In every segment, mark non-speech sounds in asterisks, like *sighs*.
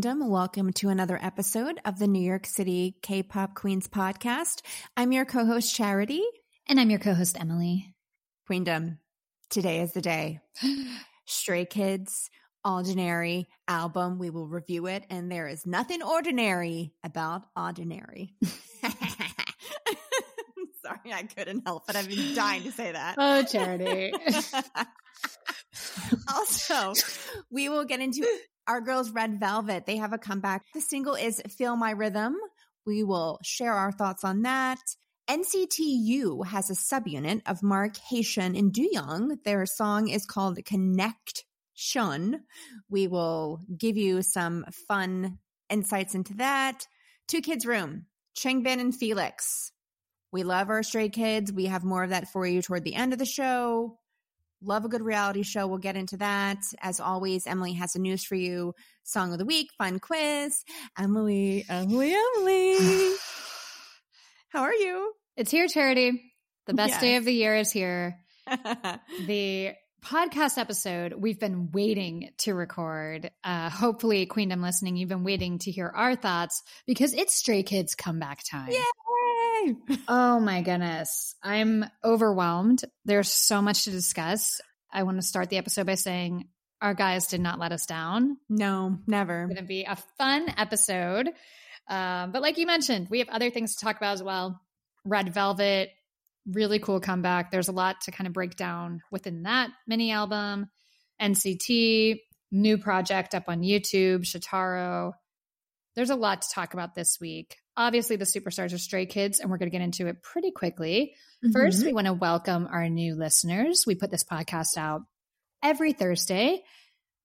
Queendom. Welcome to another episode of the New York City K pop Queens podcast. I'm your co host, Charity. And I'm your co host, Emily. Queendom, today is the day. *sighs* Stray Kids, Oddinary album. We will review it, and there is nothing ordinary about Oddinary. *laughs* *laughs* Sorry, I couldn't help it. I've been dying to say that. Oh, Charity. *laughs* also, we will get into our girls Red Velvet. They have a comeback. The single is Feel My Rhythm. We will share our thoughts on that. NCT U has a subunit of Mark Haechan and Young. Their song is called Connect Shun. We will give you some fun insights into that. Two Kids Room, Changbin and Felix. We love our stray kids. We have more of that for you toward the end of the show. Love a good reality show. We'll get into that. As always, Emily has some news for you. Song of the week, fun quiz. Emily, Emily, Emily. *sighs* How are you? It's here, Charity. The best yes. day of the year is here. *laughs* the podcast episode we've been waiting to record. Uh, hopefully, Queendom listening, you've been waiting to hear our thoughts because it's Stray Kids comeback time. *laughs* Oh my goodness. I'm overwhelmed. There's so much to discuss. I want to start the episode by saying our guys did not let us down. No, never. It's going to be a fun episode. Um, but like you mentioned, we have other things to talk about as well. Red Velvet, really cool comeback. There's a lot to kind of break down within that mini album. NCT, new project up on YouTube, Shotaro. There's a lot to talk about this week. Obviously the superstars are stray kids and we're going to get into it pretty quickly. Mm-hmm. first we want to welcome our new listeners. We put this podcast out every thursday.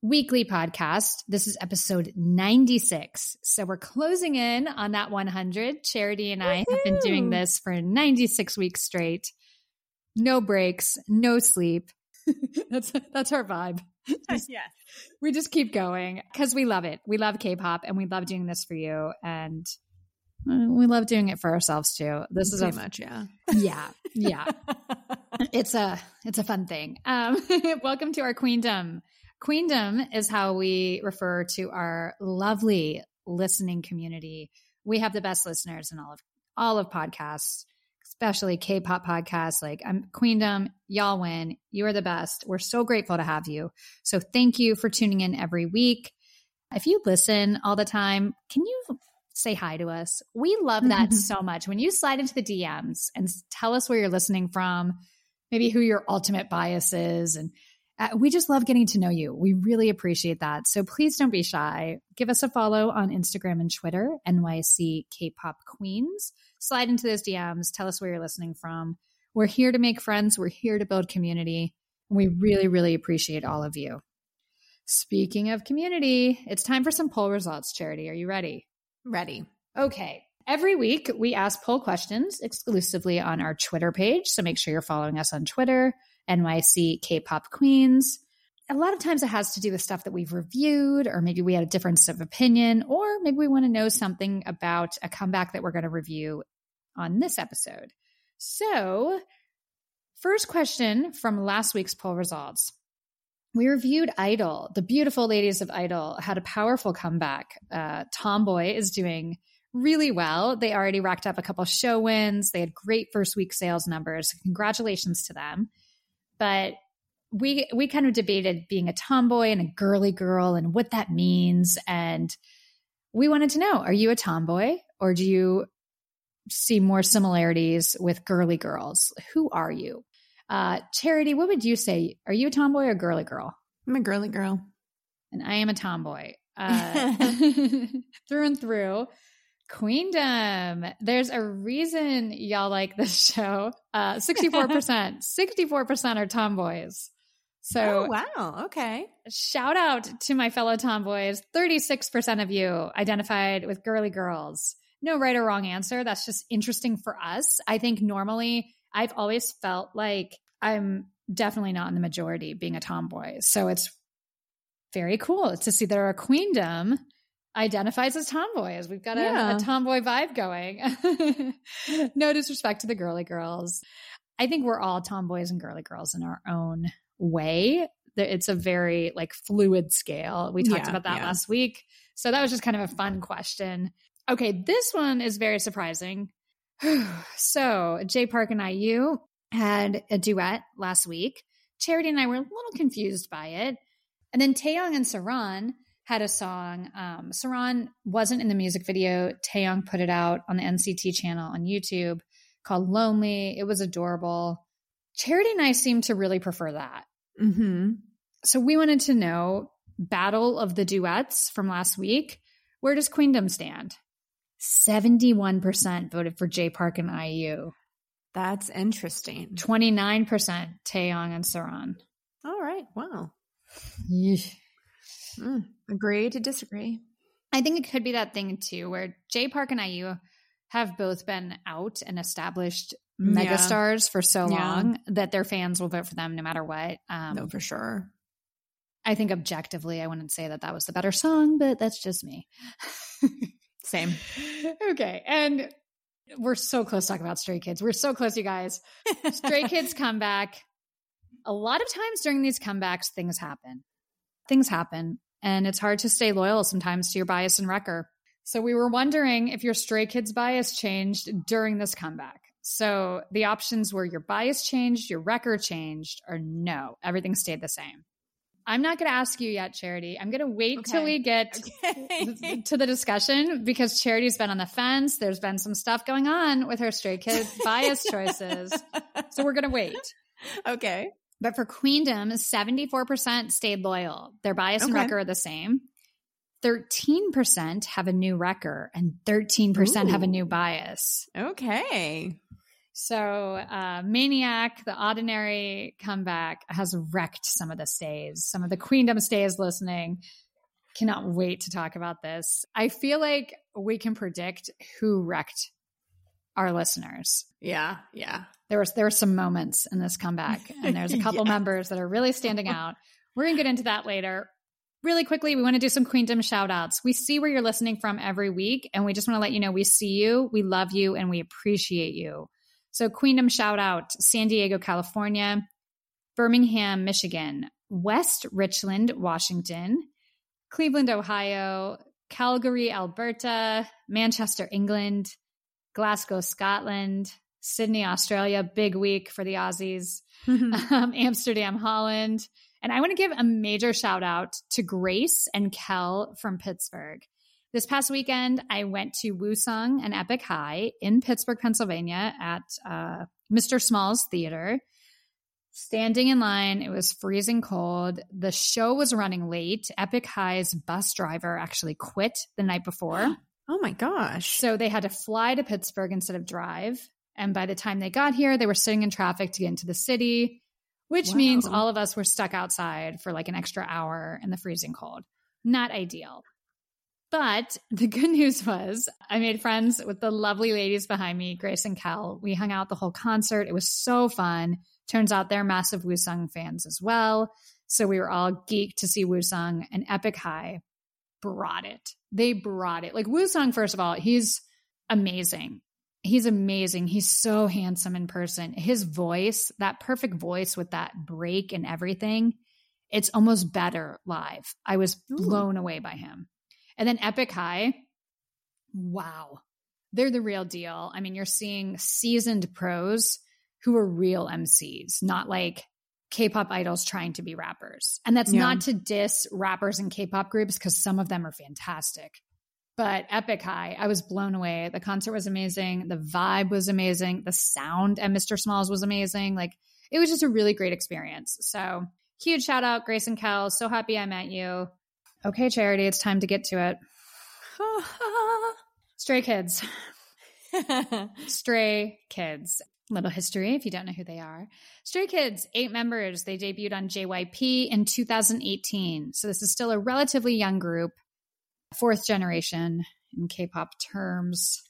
Weekly podcast. This is episode 96 so we're closing in on that 100 charity and i Woo-hoo! have been doing this for 96 weeks straight. No breaks no sleep. *laughs* That's that's our vibe. *laughs* Yes we just keep going because we love it we love k-pop and we love doing this for you and uh, we love doing it for ourselves too. This is Pretty a, much, yeah, yeah, yeah. *laughs* it's a it's a fun thing. Um, *laughs* welcome to our queendom. Queendom is how we refer to our lovely listening community. We have the best listeners in all of all of podcasts, especially K-pop podcasts. Like I'm um, Queendom, y'all win. You are the best. We're so grateful to have you. So thank you for tuning in every week. If you listen all the time, can you say hi to us. We love that *laughs* so much. When you slide into the DMs and tell us where you're listening from, maybe who your ultimate bias is, and uh, we just love getting to know you. We really appreciate that. So please don't be shy. Give us a follow on Instagram and Twitter, NYC K-pop Queens. Slide into those DMs. Tell us where you're listening from. We're here to make friends. We're here to build community. And we really, really appreciate all of you. Speaking of community, it's time for some poll results, Charity. Are you ready? Ready. Okay. Every week, we ask poll questions exclusively on our Twitter page. So make sure you're following us on Twitter, NYC K-pop Queens. A lot of times it has to do with stuff that we've reviewed, or maybe we had a difference of opinion, or maybe we want to know something about a comeback that we're going to review on this episode. So, first question from last week's poll results we reviewed Idol. The beautiful ladies of Idol had a powerful comeback. Uh, Tomboy is doing really well. They already racked up a couple show wins. They had great first week sales numbers. Congratulations to them. But we we kind of debated being a tomboy and a girly girl and what that means. And we wanted to know: Are you a tomboy or do you see more similarities with girly girls? Who are you? Uh, Charity, what would you say? Are you a tomboy or girly girl? I'm a girly girl. And I am a tomboy. Uh, *laughs* *laughs* through and through. Queendom. There's a reason y'all like this *laughs* show. Uh, 64%. 64% are tomboys. So, oh, wow. Okay. Shout out to my fellow tomboys. 36% of you identified with girly girls. No right or wrong answer. That's just interesting for us. I think normally I've always felt like I'm definitely not in the majority being a tomboy. So it's very cool to see that our queendom identifies as tomboys. We've got a, yeah. a tomboy vibe going. *laughs* no disrespect to the girly girls. I think we're all tomboys and girly girls in our own way. It's a very like fluid scale. We talked yeah, about that yeah. last week. So that was just kind of a fun question. Okay, this one is very surprising. *sighs* so Jay Park and IU had a duet last week. Charity and I were a little confused by it. And then Taeyong and Saran had a song. Um, Saran wasn't in the music video. Taeyong put it out on the NCT channel on YouTube called Lonely. It was adorable. Charity and I seem to really prefer that. Mm-hmm. So we wanted to know Battle of the Duets from last week. Where does Queendom stand? 71% voted for Jay Park and IU. That's interesting. 29% Taeyong and Saran. All right. Wow. Mm, agree to disagree. I think it could be that thing too, where Jay Park and IU have both been out and established Yeah. megastars for so Yeah. long that their fans will vote for them no matter what. Um, no, for sure. I think objectively, I wouldn't say that that was the better song, but that's just me. *laughs* Same. okay. And we're so close to talking about Stray Kids. We're so close, you guys. Stray *laughs* Kids comeback. A lot of times during these comebacks, things happen. Things happen. And it's hard to stay loyal sometimes to your bias and wrecker. So we were wondering if your Stray Kids bias changed during this comeback. So the options were your bias changed, your wrecker changed, or no, everything stayed the same. I'm not going to ask you yet, Charity. I'm going to wait till we get *laughs* Okay. to the discussion because Charity's been on the fence. There's been some stuff going on with her Stray Kid *laughs* bias choices. So we're going to wait. okay. But for Queendom, 74% stayed loyal. Their bias and Okay. wrecker are the same. 13% have a new wrecker and 13% have a new bias. Okay. So, uh, Maniac, the ordinary comeback, has wrecked some of the stays. Some of the Queendom stays listening. Cannot wait to talk about this. I feel like we can predict who wrecked our listeners. Yeah. Yeah. There was there were some moments in this comeback, and there's a *laughs* couple Yeah. members that are really standing out. We're gonna get into that later. Really quickly, we want to do some Queendom shout outs. We see where you're listening from every week, and we just want to let you know we see you, we love you, and we appreciate you. So, Queendom shout out San Diego, California, Birmingham, Michigan, West Richland, Washington, Cleveland, Ohio, Calgary, Alberta, Manchester, England, Glasgow, Scotland, Sydney, Australia, big week for the Aussies, *laughs* um, Amsterdam, Holland. And I want to give a major shout out to Grace and Kel from Pittsburgh. This past weekend, I went to Woosung and Epic High in Pittsburgh, Pennsylvania at uh, Mr. Small's Theater. Standing in line, it was freezing cold. The show was running late. Epic High's bus driver actually quit the night before. *gasps* oh my gosh. So they had to fly to Pittsburgh instead of drive. And by the time they got here, they were sitting in traffic to get into the city, which Wow. means all of us were stuck outside for like an extra hour in the freezing cold. Not ideal. But *laughs* the good news was I made friends with the lovely ladies behind me, Grace and Kel. We hung out the whole concert. It was so fun. Turns out they're massive Woosung fans as well. So we were all geeked to see Woosung and Epic High brought it. They brought it. Like Woosung, first of all, he's amazing. He's amazing. He's so handsome in person. His voice, that perfect voice with that break and everything, it's almost better live. I was Ooh. blown away by him. And then Epic High, wow. They're the real deal. I mean, you're seeing seasoned pros who are real MCs, not like K-pop idols trying to be rappers. And that's Yeah. not to diss rappers and K-pop groups because some of them are fantastic. But Epic High, I was blown away. The concert was amazing. The vibe was amazing. The sound at Mr. Smalls was amazing. Like it was just a really great experience. So huge shout out, Grace and Kel. So happy I met you. Okay, Charity, it's time to get to it. *laughs* Stray Kids. *laughs* Stray Kids. Little history if you don't know who they are. Stray Kids, eight members. They debuted on JYP in 2018. So this is still a relatively young group, fourth generation in K pop terms.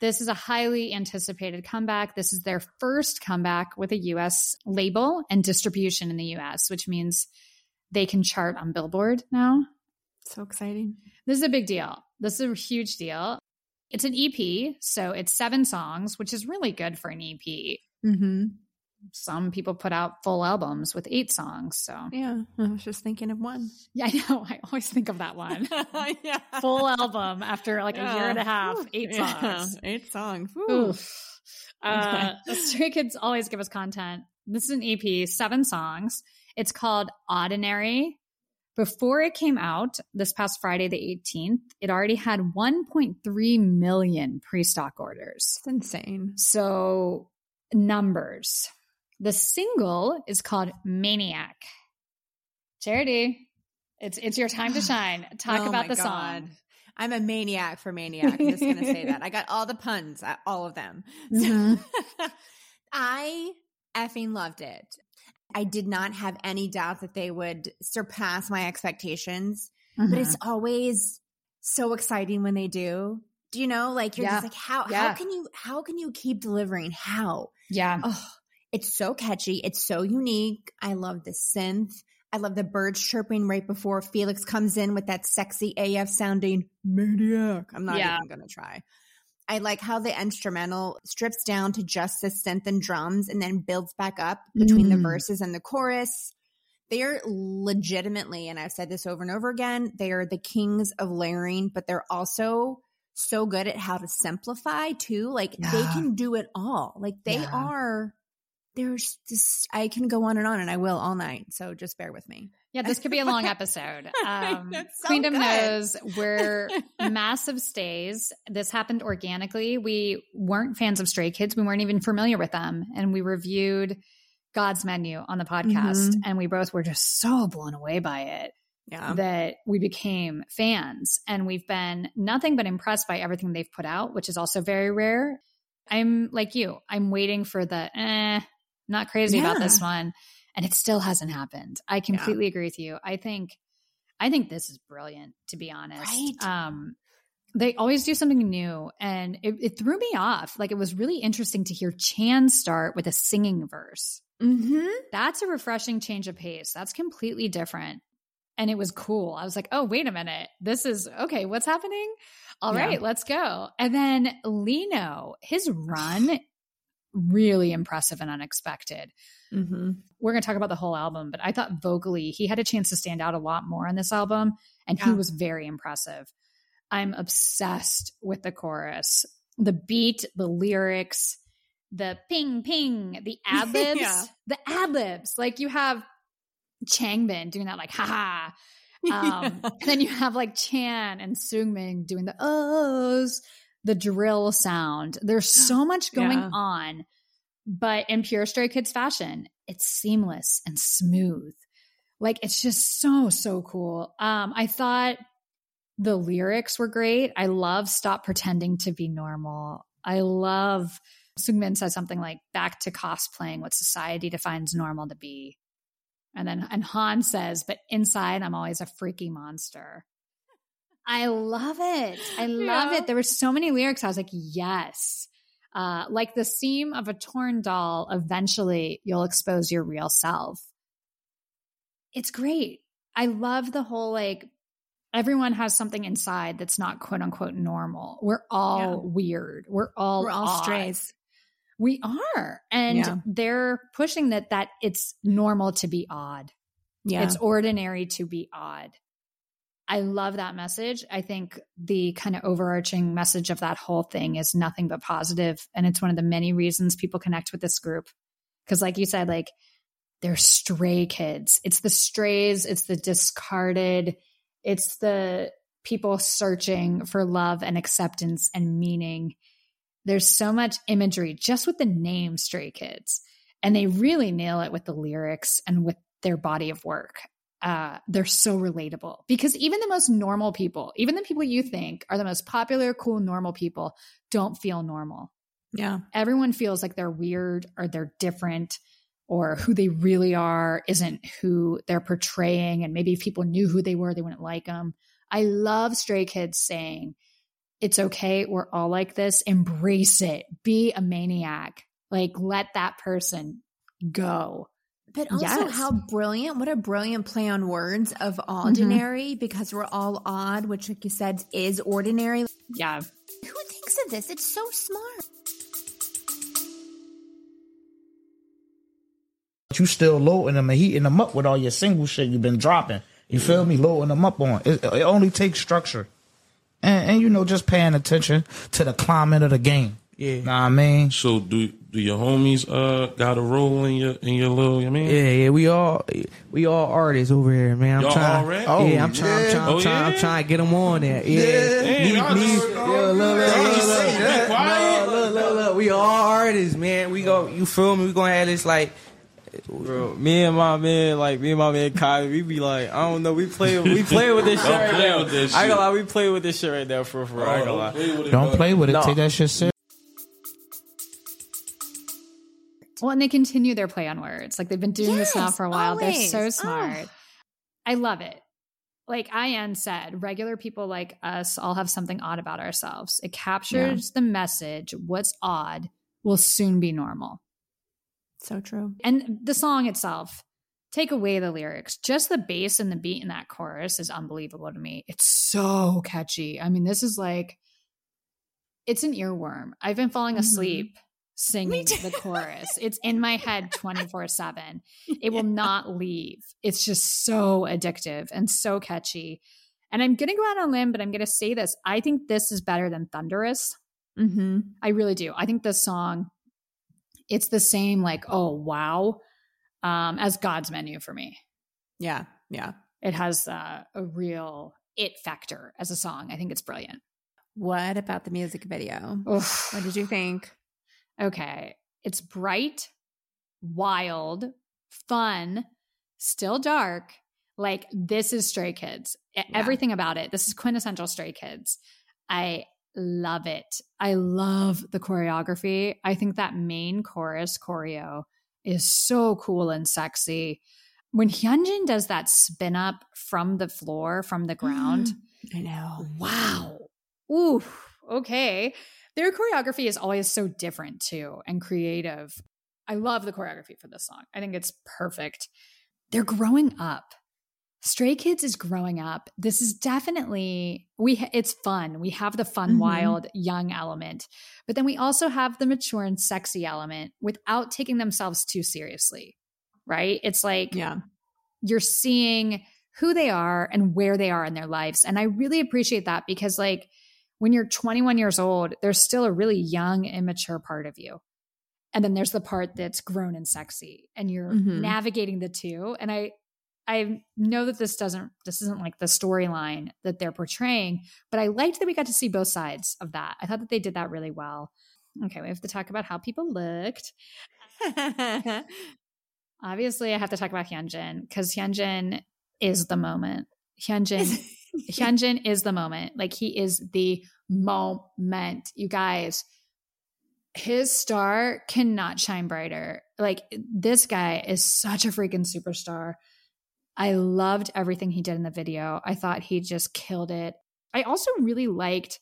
This is a highly anticipated comeback. This is their first comeback with a US label and distribution in the US, which means they can chart on Billboard now. So exciting. This is a big deal. This is a huge deal. It's an EP, so it's seven songs, which is really good for an EP. Mm-hmm. some people put out full albums with eight songs. So yeah, I was just thinking of one. Yeah, *laughs* I know. I always think of that one. *laughs* yeah. Full album after like yeah. a year and a half, eight yeah. songs. Eight songs. Uh, *laughs* Stray Kids always give us content. This is an EP, seven songs. It's called Oddinary. Before it came out this past Friday, the 18th, it already had 1.3 million pre stock orders. It's insane. So, numbers. The single is called Maniac. Charity, it's it's your time to *sighs* shine. Talk oh about the God. song. I'm a maniac for maniac. I'm just going to say that. I got all the puns, uh, all of them. *laughs* Mm-hmm. *laughs* I effing loved it. I did not have any doubt that they would surpass my expectations, mm-hmm. but it's mm-hmm. always so exciting when they do. Do you know? Like you're yeah. just like, how yeah. how can you how can you keep delivering? How? Yeah. Oh, it's so catchy. It's so unique. I love the synth. I love the birds chirping right before Felix comes in with that sexy AF sounding maniac. I'm not yeah. even going to try. I like how the instrumental strips down to just the synth and drums and then builds back up between mm. the verses and the chorus. They are legitimately, and I've said this over and over again, they are the kings of layering, but they're also so good at how to simplify too. Like yeah. they can do it all. Like they yeah. are there's just I can go on and on and I will all night. So just bear with me. Yeah, this could be a long *laughs* episode. *laughs* Um, so Queendom good. knows we're *laughs* massive stays. This happened organically. We weren't fans of Stray Kids. We weren't even familiar with them, and we reviewed God's Menu on the podcast, mm-hmm. and we both were just so blown away by it. Yeah. That we became fans, and we've been nothing but impressed by everything they've put out, which is also very rare. I'm like you. I'm waiting for the eh, not crazy yeah. about this one. And it still hasn't happened. I completely yeah. agree with you. I think I think this is brilliant, to be honest. Right. Um, they always do something new and it, it, threw me off. Like it was really interesting to hear Chan start with a singing verse. Mm-hmm. That's a refreshing change of pace. That's completely different. And it was cool. I was like, oh, wait a minute. This is okay. What's happening? All yeah. right, let's go. And then Lee Know, his *sighs* run really impressive and unexpected. Mm-hmm. We're going to talk about the whole album, but I thought vocally he had a chance to stand out a lot more on this album, and yeah. he was very impressive. I'm obsessed with the chorus, the beat, the lyrics, the ping ping, the ad libs, *laughs* yeah. the ad libs. Like you have Changbin doing that, like ha ha. *laughs* Um, and then you have like Chan and Seungmin doing the ohs the drill sound. There's *gasps* so much going yeah. on, but in pure Stray Kids fashion, it's seamless and smooth. Like it's just so so cool. Um, I thought the lyrics were great. I love "Stop Pretending to Be Normal." I love Seungmin says something like "Back to cosplaying what society defines normal to be," and then and Han says, "But inside, I'm always a freaky monster." I love it. I love yeah. it. There were so many lyrics. I was like, yes. Uh, like the seam of a torn doll, eventually you'll expose your real self. It's great. I love the whole like everyone has something inside that's not quote unquote normal. We're all yeah. weird. We're all We're all strays. We are. And yeah. they're pushing that that it's normal to be odd. Yeah. It's ordinary to be odd. I love that message. I think the kind of overarching message of that whole thing is nothing but positive, And it's one of the many reasons people connect with this group. Cause like you said, like they're stray kids. It's the strays, it's the discarded, it's the people searching for love and acceptance and meaning. There's so much imagery just with the name Stray Kids. And they really nail it with the lyrics and with their body of work uh, they're so relatable because even the most normal people, even the people you think are the most popular, cool, normal people, don't feel normal. Yeah. Everyone feels like they're weird or they're different or who they really are isn't who they're portraying. And maybe if people knew who they were, they wouldn't like them. I love Stray Kids saying, it's okay. We're all like this. Embrace it. Be a maniac. Like, let that person go. But also yes. how brilliant, what a brilliant play on words of ordinary mm-hmm. because we're all odd, which like you said is ordinary. Yeah. Who thinks of this? It's so smart. You still loading them and heating them up with all your single shit you've been dropping. You feel me? Loading them up on. It, it only takes structure. And, and, you know, just paying attention to the climate of the game. Yeah. Know what I mean? So do do your homies uh got a role in your in your little you mean? Yeah, yeah, we all we all artists over here, man. I'm Y'all trying, already? Oh, yeah, I'm yeah. trying, I'm trying, Oh, I'm trying, I'm trying to get them on there. Yeah, Damn, Me- y'all me- just- yeah, look, look, look, look, look, be quiet. look, look, look, we all artists, man. We go, you feel me? We gonna have this like. Bro, me and my man, like me and my man Kyle, we be like, I don't know, we play, we *laughs* play with this shit Don't right play now. with this I ain't shit. gonna lie, we play with this shit right now for for. I ain't gonna lie. play with it, Don't play with it. No. Take that shit serious. Well, and they continue their play on words. Like they've been doing this now for a while. They're so smart. Oh. I love it. Like I.N said, regular people like us all have something odd about ourselves. It captures the message. What's odd will soon be normal. So true. And the song itself, take away the lyrics. Just the bass and the beat in that chorus is unbelievable to me. It's so catchy. I mean, this is like, it's an earworm. I've been falling Mhm. asleep singing the chorus. It's in my head 24 7. It will *laughs* not leave. It's just so addictive and so catchy. And I'm going to go out on a limb, but I'm going to say this. I think this is better than Thunderous. Mm-hmm. I really do. I think this song, it's the same, like, oh, wow, um, as God's menu for me. Yeah. Yeah. It has uh, a real it factor as a song. I think it's brilliant. What about the music video? Oof. What did you think? Okay. It's bright, wild, fun, still dark. Like, this is Stray Kids. Yeah. Everything about it. This is quintessential Stray Kids. I love it. I love the choreography. I think that main chorus choreo is so cool and sexy. When Hyunjin does that spin up from the floor, from the mm-hmm. ground, I know. wow. Ooh, okay. Their choreography is always so different too and creative. I love the choreography for this song. I think it's perfect. They're growing up. Stray Kids is growing up. This is definitely we ha- it's fun. We have the fun, Mhm. wild, young element. But then we also have the mature and sexy element without taking themselves too seriously. Right? It's like Yeah. you're seeing who they are and where they are in their lives. And I really appreciate that because, like, when you're 21 years old, there's still a really young, immature part of you. And then there's the part that's grown and sexy, and you're Mhm. navigating the two. And I, I know that this doesn't, this isn't like the storyline that they're portraying, but I liked that we got to see both sides of that. I thought that they did that really well. Okay, we have to talk about how people looked. *laughs* Obviously, I have to talk about Hyunjin because Hyunjin is the moment. Hyunjin, Hyunjin is the moment. Like he is the moment. You guys, his star cannot shine brighter. Like this guy is such a freaking superstar. I loved everything he did in the video. I thought he just killed it. I also really liked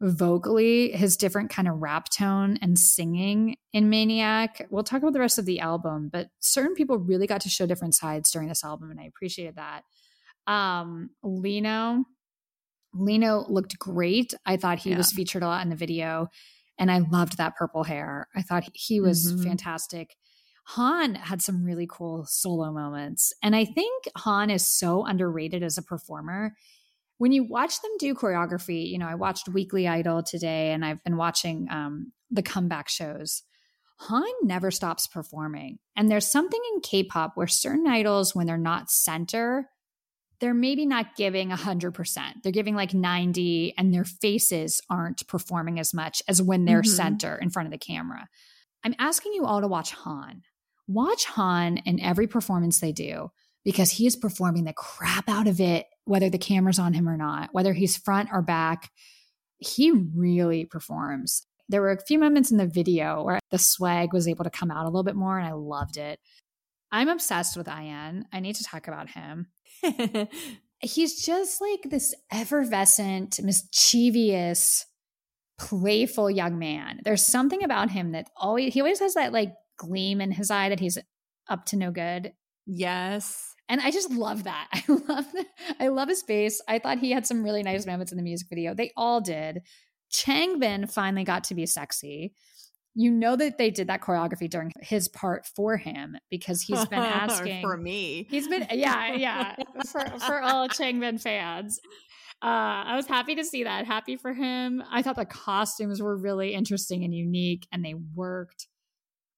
vocally his different kind of rap tone and singing in Maniac. We'll talk about the rest of the album, but certain people really got to show different sides during this album, and I appreciated that. Um, Lee Know, Lino looked great. I thought he Yeah. was featured a lot in the video, and I loved that purple hair. I thought he- was Mhm. fantastic. Han had some really cool solo moments. And I think Han is so underrated as a performer. When you watch them do choreography, you know, I watched Weekly Idol today and I've been watching um, the comeback shows. Han never stops performing. And there's something in K pop where certain idols, when they're not center, they're maybe not giving 100%. They're giving like 90 and their faces aren't performing as much as when they're Mhm. center in front of the camera. I'm asking you all to watch Han. Watch Han in every performance they do because he is performing the crap out of it, whether the camera's on him or not, whether he's front or back. He really performs. There were a few moments in the video where the swag was able to come out a little bit more, and I loved it. I'm obsessed with I.N. I need to talk about him. *laughs* He's just like this effervescent, mischievous, playful young man. There's something about him that always he always has that like gleam in his eye that he's up to no good. yes. And I just love that. *laughs* I love I love his face. I thought he had some really nice moments in the music video. They all did. Changbin finally got to be sexy. You know that they did that choreography during his part for him because he's been *laughs* asking for me. He's been yeah, yeah. For for all Changbin fans. Uh, I was happy to see that. Happy for him. I thought the costumes were really interesting and unique and they worked.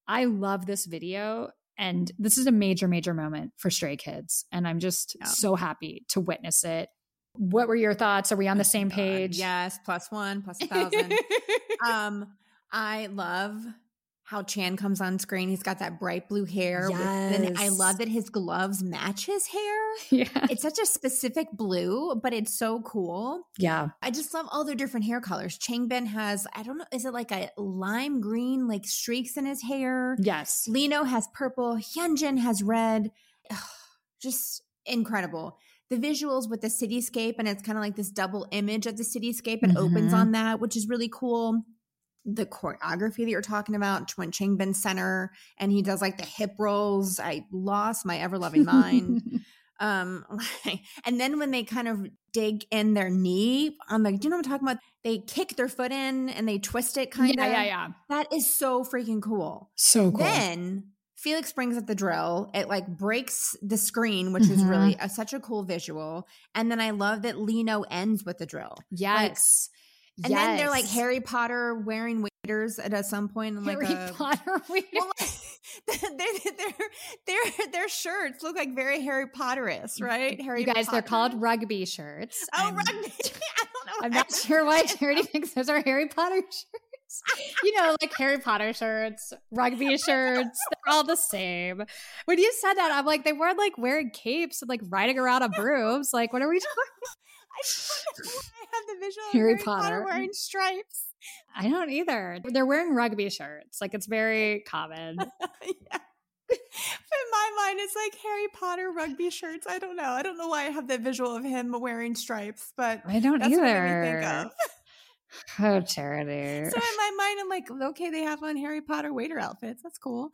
I love this video and this is a major major moment for Stray Kids and I'm just Yeah. so happy to witness it. What were your thoughts? Are we on the same God, page? Yes, plus one, plus a thousand. *laughs* um, I love how Chan comes on screen. He's got that bright blue hair. with- and I love that his gloves match his hair. *laughs* yeah. It's such a specific blue, but it's so cool. Yeah. I just love all their different hair colors. Changbin has, I don't know, is it like a lime green, like streaks in his hair? Yes. Lee Know has purple. Hyunjin has red. Ugh, just incredible. The visuals with the cityscape, and it's kind of like this double image of the cityscape. and opens Mhm. on that, which is really cool. The choreography that you're talking about, when Changbin center, and he does like the hip rolls. I lost my ever loving mind. *laughs* um, *laughs* and then when they kind of dig in their knee on the, do you know what I'm talking about? They kick their foot in and they twist it kind of. yeah, yeah, yeah. That is so freaking cool. So cool. Then Felix brings up the drill. It like breaks the screen, which is Mhm. really a, such a cool visual. And then I love that Lee Know ends with the drill. yes. And then they're like Harry Potter wearing waiters at, at some point. And Harry like a, Potter. We- *laughs* well, their, their, their, their shirts look like very Harry Potterish, right? Harry you guys, they're called rugby shirts. Oh, I'm- rugby. *laughs* I don't know. *laughs* I'm not sure why Charity thinks those are Harry Potter shirts. you know, like Harry Potter shirts, rugby shirts, they're all the same. When you said that, I'm like, they weren't like wearing capes and like riding around on brooms. Like, what are we talking? I don't know why I have the visual of Harry Potter. Potter. wearing stripes. I don't either. They're wearing rugby shirts. Like, it's very common. *laughs* yeah. In my mind, it's like Harry Potter rugby shirts. I don't know. I don't know why I have the visual of him wearing stripes, but I don't that's what it made me either. think of. *laughs* Oh, Charity. So in my mind, I'm like, okay, they have on Harry Potter waiter outfits. That's cool.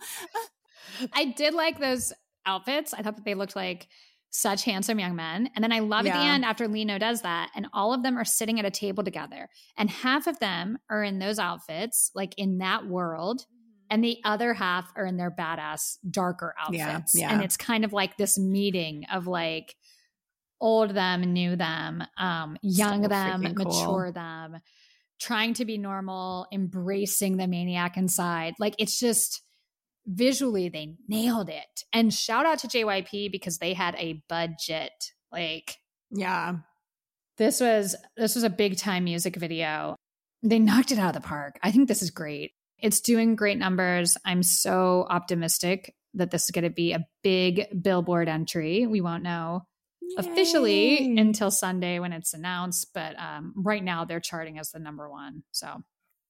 *laughs* I did like those outfits. I thought that they looked like such handsome young men. And then I love at the end after Lee Know does that, and all of them are sitting at a table together. And half of them are in those outfits, like in that world. And the other half are in their badass, darker outfits. yeah. And it's kind of like this meeting of like old them, new them, um, young So them, freaking cool. mature them, trying to be normal, embracing the maniac inside. Like it's just visually they nailed it. And shout out to JYP because they had a budget. Like Yeah. this was this was a big time music video. They knocked it out of the park. I think this is great. It's doing great numbers. I'm so optimistic that this is going to be a big billboard entry. We won't know officially until Sunday when it's announced, but um, right now they're charting as the number one. So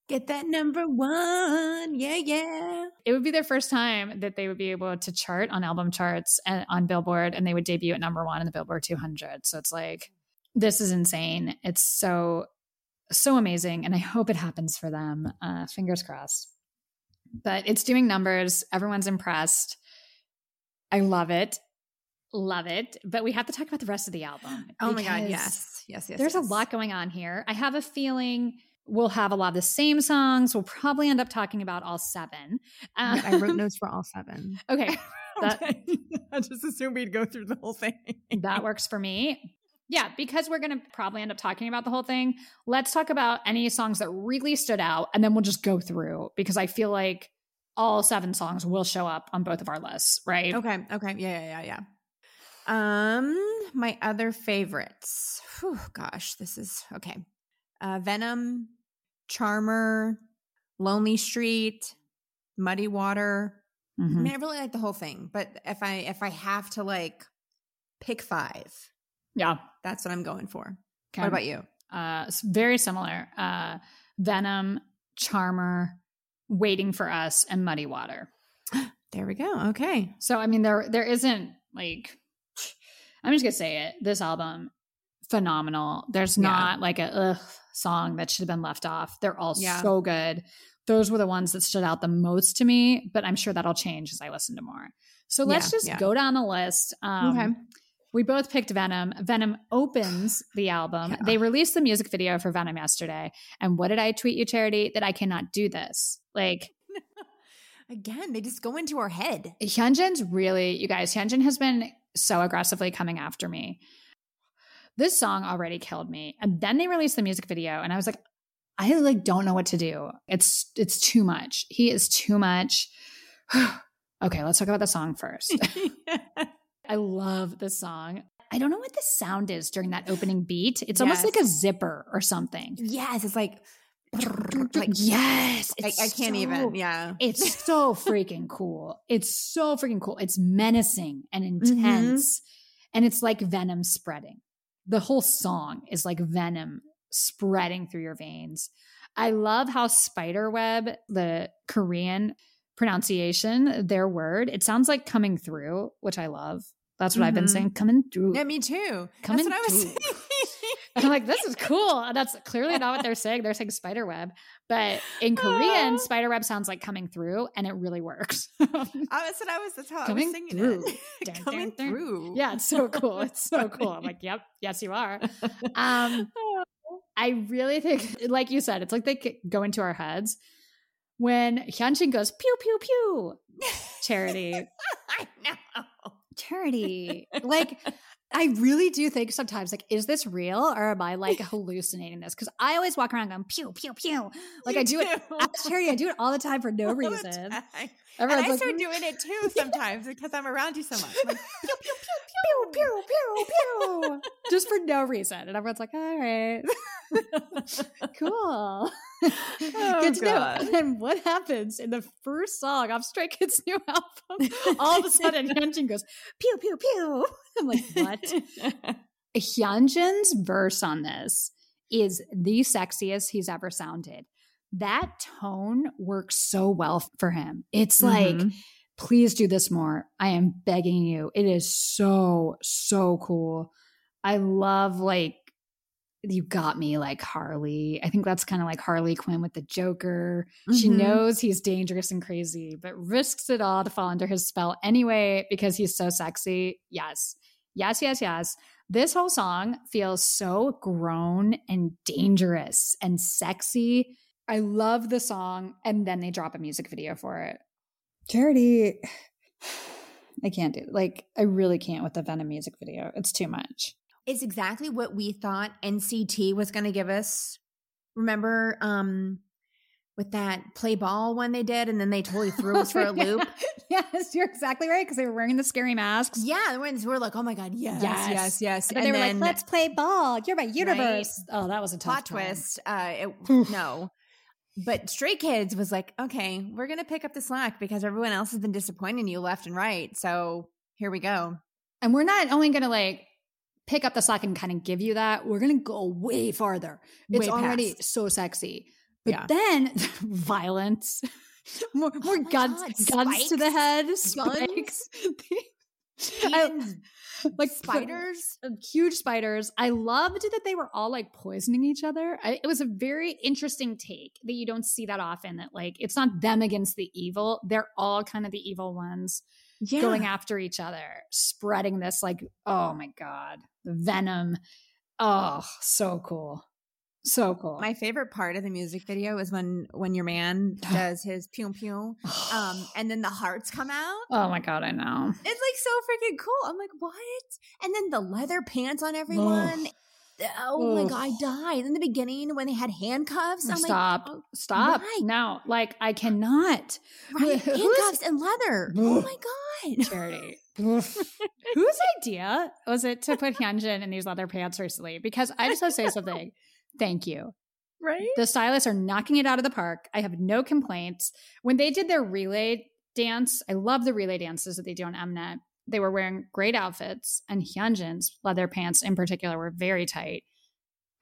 Get that number one. Yeah, yeah. it would be their first time that they would be able to chart on album charts and on Billboard, and they would debut at number one in the Billboard 200. So it's like, this is insane. It's so, so amazing. And I hope it happens for them. Uh, fingers crossed. But it's doing numbers. Everyone's impressed. I love it. Love it. But we have to talk about the rest of the album. Oh my God. Yes. Yes. Yes. There's yes. a lot going on here. I have a feeling we'll have a lot of the same songs. We'll probably end up talking about all seven. Uh, I wrote *laughs* notes for all seven. okay, *laughs* That- *laughs* I just assumed we'd go through the whole thing. that works for me. Yeah, because we're going to probably end up talking about the whole thing. Let's talk about any songs that really stood out and then we'll just go through because I feel like all seven songs will show up on both of our lists, right? Okay. Okay. Yeah. Yeah. Yeah. Yeah. Um, my other favorites. Whew, gosh, this is okay. Uh, Venom, Charmer, Lonely Street, Muddy Water. I Mhm. mean, I really like the whole thing, but if I if I have to like pick five, Yeah. that's what I'm going for. Okay. What about you? uh very similar uh venom charmer waiting for us and muddy water *gasps* There we go. Okay. so i mean there there isn't like i'm just gonna say it this album phenomenal there's Yeah. not like a ugh song that should have been left off they're all Yeah. so good those were the ones that stood out the most to me but i'm sure that'll change as i listen to more so let's Yeah, just yeah. go down the list um Okay. we both picked Venom. Venom opens the album. Yeah. They released the music video for Venom yesterday. And what did I tweet you, Charity? That I cannot do this. Like, *laughs* Again, they just go into our head. Hyunjin's really, you guys, Hyunjin has been so aggressively coming after me. This song already killed me. And then they released the music video and I was like, I like don't know what to do. It's it's too much. He is too much. *sighs* okay, let's talk about the song first. *laughs* *laughs* I love the song. I don't know what the sound is during that opening beat. It's almost like a zipper or something. yes, it's like, *sniffs* like yes, I, I can't so- even. Yeah. It's *laughs* so freaking cool. It's so freaking cool. It's menacing and mm-hmm. intense. And it's like venom spreading. The whole song is like venom spreading through your veins. I love how spiderweb, the Korean pronunciation, their word, it sounds like coming through, which I love. That's what I've been Mhm. saying. Coming through. Yeah, me too. Coming That's what I was through. Saying. I'm like, this is cool. And That's clearly not what they're saying. They're saying spider web. But in Korean, spider web sounds like coming through, and it really works. *laughs* I was, what I was. That's how I Coming was singing through. *laughs* it. Dun, coming dun, dun. through. yeah, it's so cool. It's so *laughs* cool. I'm like, yep, yes, you are. Um, I really think, like you said, it's like they go into our heads. When Hyunjin goes pew pew pew, charity, I know. charity, like I really do think sometimes, like, is this real or am I like hallucinating this? Because I always walk around going pew pew pew, like You I do it. do. As charity, I do it all the time for no All reason. Time. And I like, start doing it too sometimes because I'm around you so much. Like, *laughs* pew pew pew pew, just for no reason, and everyone's like, all right, *laughs* cool. Good to know. And what happens in the first song off Stray Kids' new *laughs* album? All of a sudden, Hyunjin goes pew pew pew. I'm like, what? Hyunjin's verse on this is the sexiest he's ever sounded. That tone works so well for him. It's like, Mhm. please do this more. I am begging you. It is so, so cool. I love like you got me like Harley. I think that's kind of like Harley Quinn with the Joker. She Mhm. knows he's dangerous and crazy, but risks it all to fall under his spell anyway because he's so sexy. Yes. Yes, yes, yes. This whole song feels so grown and dangerous and sexy. I love the song. And then they drop a music video for it. Charity, *sighs* I can't do like I really can't with the Venom music video. It's too much. It's exactly what we thought NCT was going to give us. Remember, um, with that play ball one they did, and then they totally threw us for a *laughs* loop. yes, you're exactly right because they were wearing the scary masks. Yeah, the ones we're like, oh my god, yes, Yes. yes, yes, And, they were like, "Let's play ball. You're my universe." Oh, that was a tough plot time. twist. Uh, it, no, but Stray Kids was like, okay, we're gonna pick up the slack because everyone else has been disappointing you left and right. So here we go. And we're not only going to like pick up the slack and kind of give you that. We're going to go way farther. It's Way already past. so sexy. But Yeah. then *laughs* violence, *laughs* more, more Oh guns, God, guns to the head, spikes. *laughs* *laughs* I- *laughs* like spiders. uh, huge spiders. I loved that they were all like poisoning each other. I, it was a very interesting take that you don't see that often. That like it's not them against the evil; they're all kind of the evil ones Yeah. going after each other, spreading this like oh my god, the venom. Oh, so cool, so cool. My favorite part of the music video is when when your man *sighs* does his pew pew, um, *sighs* and then the hearts come out. oh my god, I know. It's like so freaking cool. I'm like, what? And then the leather pants on everyone. Oh my god, I died in the beginning when they had handcuffs. I'm Stop, like, oh, stop. why? No, like I cannot. right, handcuffs and leather. *gasps* Oh my god. charity. *laughs* Whose idea was it to put Hyunjin in these leather pants recently? Because I just want to say something. Thank you. Right? The stylists are knocking it out of the park. I have no complaints. When they did their relay dance, I love the relay dances that they do on Mnet. They were wearing great outfits, and Hyunjin's leather pants in particular were very tight.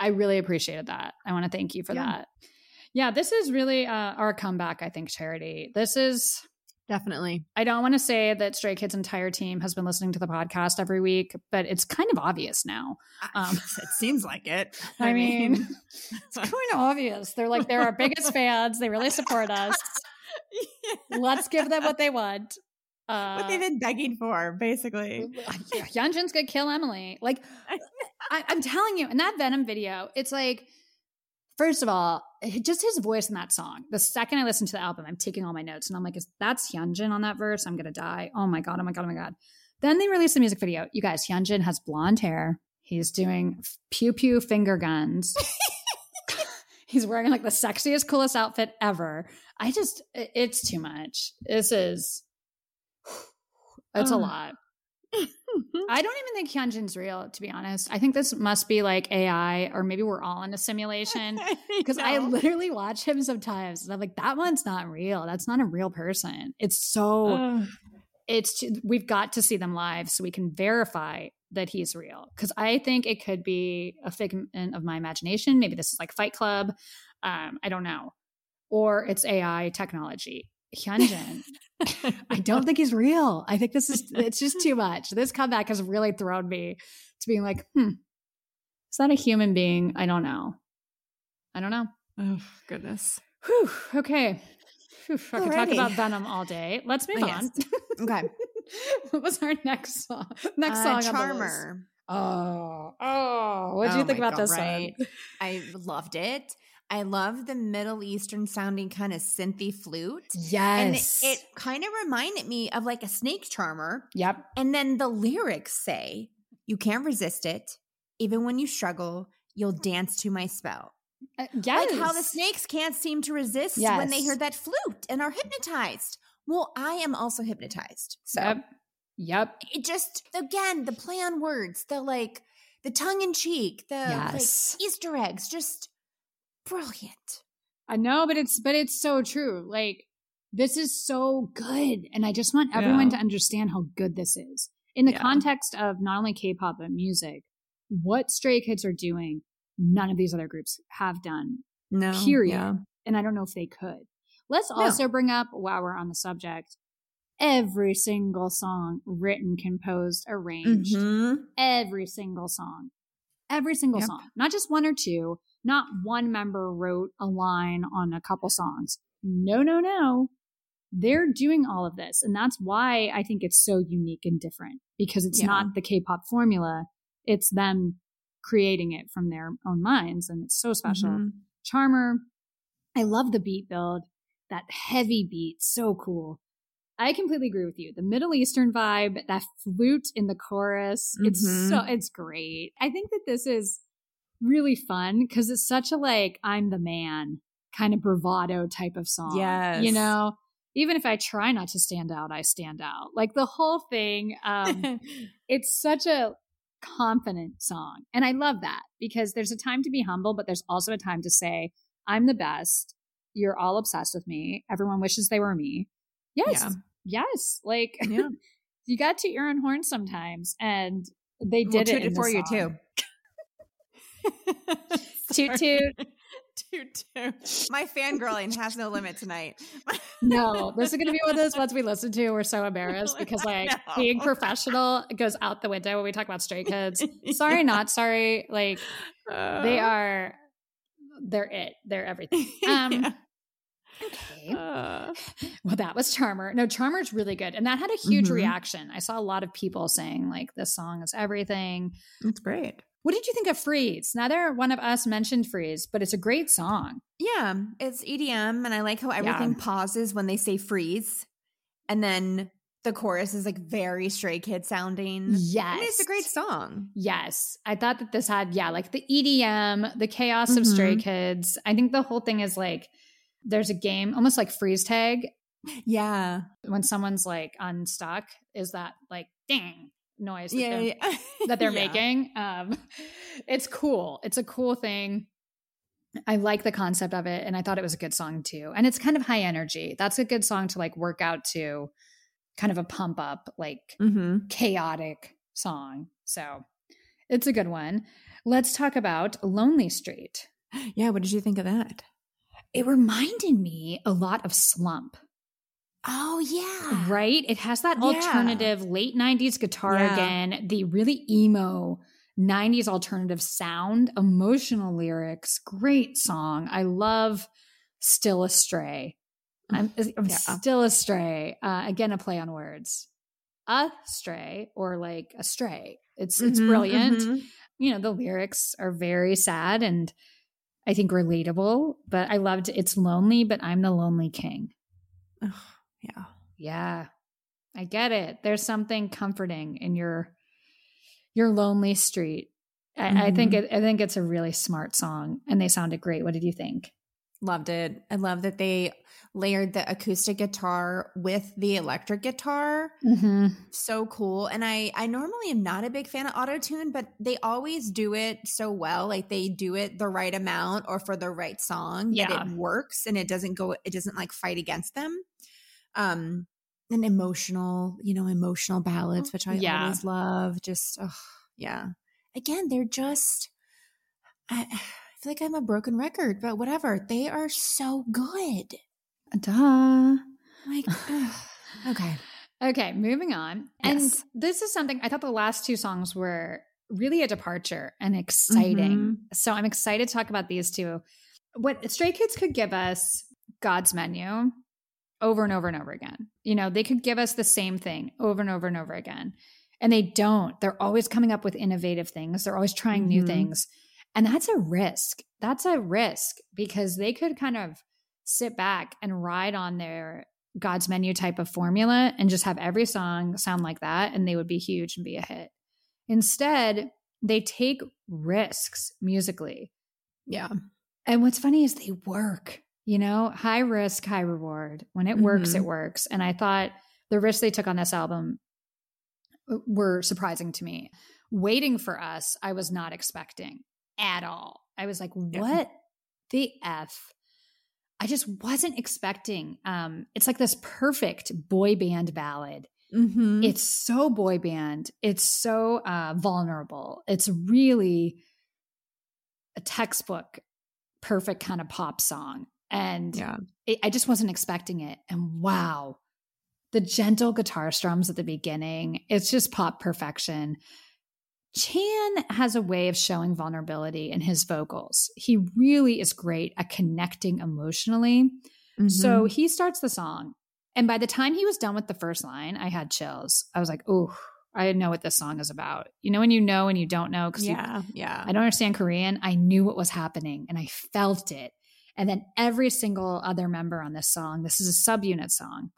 I really appreciated that. I want to thank you for Yeah. that. Yeah, this is really uh, our comeback, I think, Charity. This is Definitely. I don't want to say that Stray Kids' entire team has been listening to the podcast every week, but it's kind of obvious now. Um, *laughs* it seems like it. *laughs* I, mean, it's kind of obvious. They're like, they're our biggest fans. They really support us. *laughs* Let's give them what they want. Uh, what they've been begging for, basically. Hyunjin's gonna kill Emily. Like, I, I'm telling you, in that Venom video, it's like, first of all, just his voice in that song. The second I listen to the album, I'm taking all my notes and I'm like, is that's Hyunjin on that verse? I'm gonna die. Oh my god, oh my god, oh my god. Then they released the music video. You guys, Hyunjin has blonde hair. He's doing pew pew finger guns. *laughs* *laughs* He's wearing like the sexiest, coolest outfit ever. I just, it's too much. This is, *sighs* it's a lot. I don't even think Hyunjin's real, to be honest. I think this must be like AI, or maybe we're all in a simulation. *laughs* Because I know. literally watch him sometimes, and I'm like, that one's not real. That's not a real person. It's so Ugh. it's we've got to see them live so we can verify that he's real because i think it could be a figment of my imagination maybe this is like fight club um, i don't know or it's ai technology *laughs* hyunjin i don't think he's real i think this is it's just too much this comeback has really thrown me to being like hmm is that a human being i don't know i don't know Oh, goodness. Whew, okay Whew, I could talk about Venom all day. Let's move Oh, on. yes. Okay. *laughs* what was our next song? Next Uh, song on the list. Charmer. Oh, oh! What do you Oh think about God, this right? one? I loved it. I love the Middle Eastern sounding kind of synthy flute. Yes. And Yes. it kind of reminded me of like a snake charmer. yep. And then the lyrics say, You can't resist it. Even when you struggle, you'll dance to my spell. Uh, yes. Like how the snakes can't seem to resist when they hear that flute and are hypnotized. Well, I am also hypnotized. So Yep. Yep. it just, again, the play on words, the like, the tongue in cheek, the Yes. like Easter eggs, just brilliant. I know, but it's but it's so true. Like this is so good, and I just want everyone Yeah. to understand how good this is in the Yeah. context of not only K-pop but music. What Stray Kids are doing, none of these other groups have done. No. Period. And I don't know if they could. Let's No. also bring up while we're on the subject. Every single song written, composed, arranged. Mhm. every single song. Every single Yep. song. Not just one or two. Not one member wrote a line on a couple songs. No, no, no. They're doing all of this. And that's why I think it's so unique and different because it's Yeah. not the K pop formula. It's them creating it from their own minds. And it's so special. Mhm. Charmer, I love the beat build, that heavy beat, so cool. I completely agree with you. The Middle Eastern vibe, that flute in the chorus, it's Mhm. so it's great. I think that this is really fun because it's such a like I'm the man kind of bravado type of song. Yes. You know, even if I try not to stand out, I stand out. Like the whole thing um *laughs* it's such a confident song. And I love that because there's a time to be humble, but there's also a time to say, I'm the best. You're all obsessed with me. Everyone wishes they were me. Yes. Yeah. Yes. Like Yeah. *laughs* you got to your own horn sometimes. And they did it, for this you too. *laughs* Toot toot. *laughs* toot toot. My fangirling has no limit tonight. No, *laughs* this is going to be one of those ones we listen to. We're so embarrassed because, like, being professional goes out the window when we talk about stray kids. Sorry, not sorry. Like, they are, they're it. They're everything. Um, Yeah. Okay. Uh, Well, that was Charmer. No, Charmer's really good. And that had a huge Mhm. reaction. I saw a lot of people saying, like, this song is everything. That's great. What did you think of Freeze? Neither one of us mentioned Freeze, but it's a great song. Yeah, it's EDM, and I like how everything pauses when they say freeze, and then the chorus is like very Stray Kid sounding. Yes. It's a great song. Yes. I thought that this had, yeah, like the EDM, the chaos of Stray Mhm. Kids. I think the whole thing is like, there's a game, almost like freeze tag, Yeah, when someone's like unstuck, is that like ding noise that yeah, they're, yeah. *laughs* that they're Yeah. making. Um, *laughs* it's cool. It's a cool thing. I like the concept of it, and I thought it was a good song too. And it's kind of high energy. That's a good song to like work out to, kind of a pump up, like Mm-hmm. chaotic song. So it's a good one. Let's talk about Lonely Street. *gasps* Yeah, what did you think of that? It reminded me a lot of Slump, Oh yeah, right? It has that Yeah. alternative late 90s guitar Yeah. again, the really emo 90s alternative sound, emotional lyrics, great song. I love Still Astray. I'm, *laughs* I'm Yeah. still astray. Uh, again, a play on words. Astray or like astray. It's it's Mhm, brilliant. mhm. you know, the lyrics are very sad and I think relatable, but I loved it's lonely, but I'm the lonely king. Yeah. Yeah. I get it. There's something comforting in your your lonely street. I, I think Mhm. it I think it's a really smart song and they sounded great. What did you think? Loved it. I love that they layered the acoustic guitar with the electric guitar. Mm-hmm. So cool. And I I normally am not a big fan of autotune, but they always do it so well. Like they do it the right amount or for the right song Yeah. that it works and it doesn't go it doesn't like fight against them. Um and emotional, you know, emotional ballads, which I Yeah. always love. Just oh, yeah. Again, they're just I, *sighs* I feel like I'm a broken record, but whatever. They are so good. Duh. Like *laughs* okay. Okay, moving on. And Yes. this is something I thought the last two songs were really a departure and exciting. Mhm. So I'm excited to talk about these two. What Stray Kids could give us God's menu over and over and over again. You know, they could give us the same thing over and over and over again. And they don't. They're always coming up with innovative things. They're always trying new Mhm. things. And that's a risk. That's a risk because they could kind of sit back and ride on their God's menu type of formula and just have every song sound like that and they would be huge and be a hit. Instead, they take risks musically. Yeah. And what's funny is they work, you know, high risk, high reward. When it works, Mhm. it works. And I thought the risks they took on this album uh, were surprising to me. Waiting for Us, I was not expecting at all. I was like, Yeah. what the F? I just wasn't expecting. Um, it's like this perfect boy band ballad. Mm-hmm. It's so boy band. It's so uh, vulnerable. It's really a textbook, perfect kind of pop song. And yeah. it, I just wasn't expecting it. And wow, the gentle guitar strums at the beginning, it's just pop perfection. Chan has a way of showing vulnerability in his vocals. He really is great at connecting emotionally. Mm-hmm. So he starts the song. And by the time he was done with the first line, I had chills. I was like, oh, I know what this song is about. You know, when you know and you don't know, because yeah, yeah. I don't understand Korean. I knew what was happening and I felt it. And then every single other member on this song, this is a subunit song.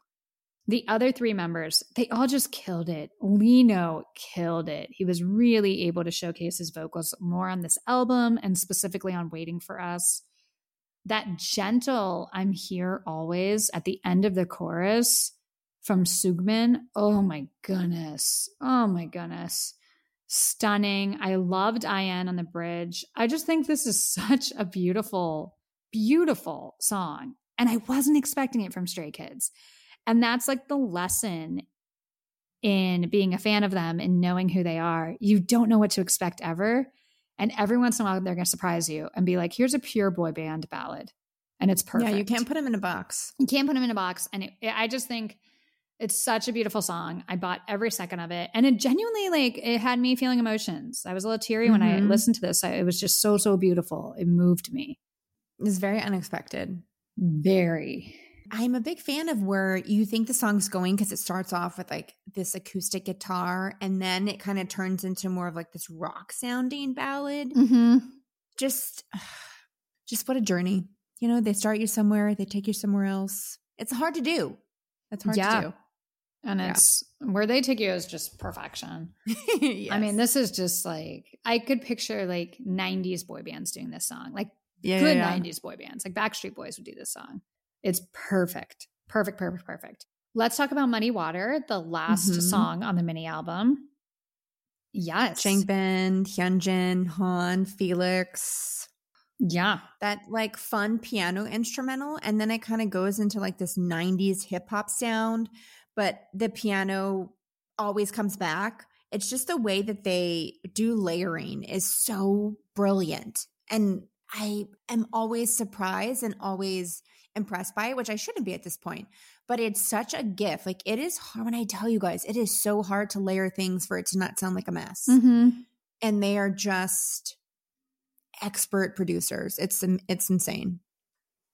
The other three members, they all just killed it. Lee Know killed it. He was really able to showcase his vocals more on this album and specifically on Waiting for Us. That gentle, I'm here always at the end of the chorus from Seungmin. Oh my goodness. Oh my goodness stunning. I loved I.N on the bridge. I just think this is such a beautiful, beautiful song. And I wasn't expecting it from Stray Kids. And that's like the lesson in being a fan of them and knowing who they are. You don't know what to expect ever. And every once in a while, they're going to surprise you and be like, here's a pure boy band ballad. And it's perfect. Yeah, you can't put them in a box. You can't put them in a box. And it, I just think it's such a beautiful song. I bought every second of it. And it genuinely, like, it had me feeling emotions. I was a little teary when I Mhm. listened to this. I, it was just so, so beautiful. It moved me It's very unexpected. very. I'm a big fan of where you think the song's going because it starts off with like this acoustic guitar and then it kind of turns into more of like this rock sounding ballad. Mm-hmm. Just, *sighs* just what a journey. You know, they start you somewhere, they take you somewhere else. It's hard to do. That's hard Yeah. to do. And Yeah. it's where they take you is just perfection. *laughs* do. I mean, this is just like, I could picture like 90s boy bands doing this song, like yeah, good yeah, yeah. 90s boy bands, like Backstreet Boys would do this song. It's perfect. Perfect, perfect, perfect. Let's talk about Muddy Water, the last Mhm. song on the mini album. Yes. Changbin, Hyunjin, Han, Felix. Yeah. that like fun piano instrumental and then it kind of goes into like this 90s hip hop sound but the piano always comes back it's just the way that they do layering is so brilliant and i am always surprised and always impressed by it which i shouldn't be at this point but it's such a gift like it is hard when i tell you guys it is so hard to layer things for it to not sound like a mess Mm-hmm. and they are just expert producers. It's it's insane.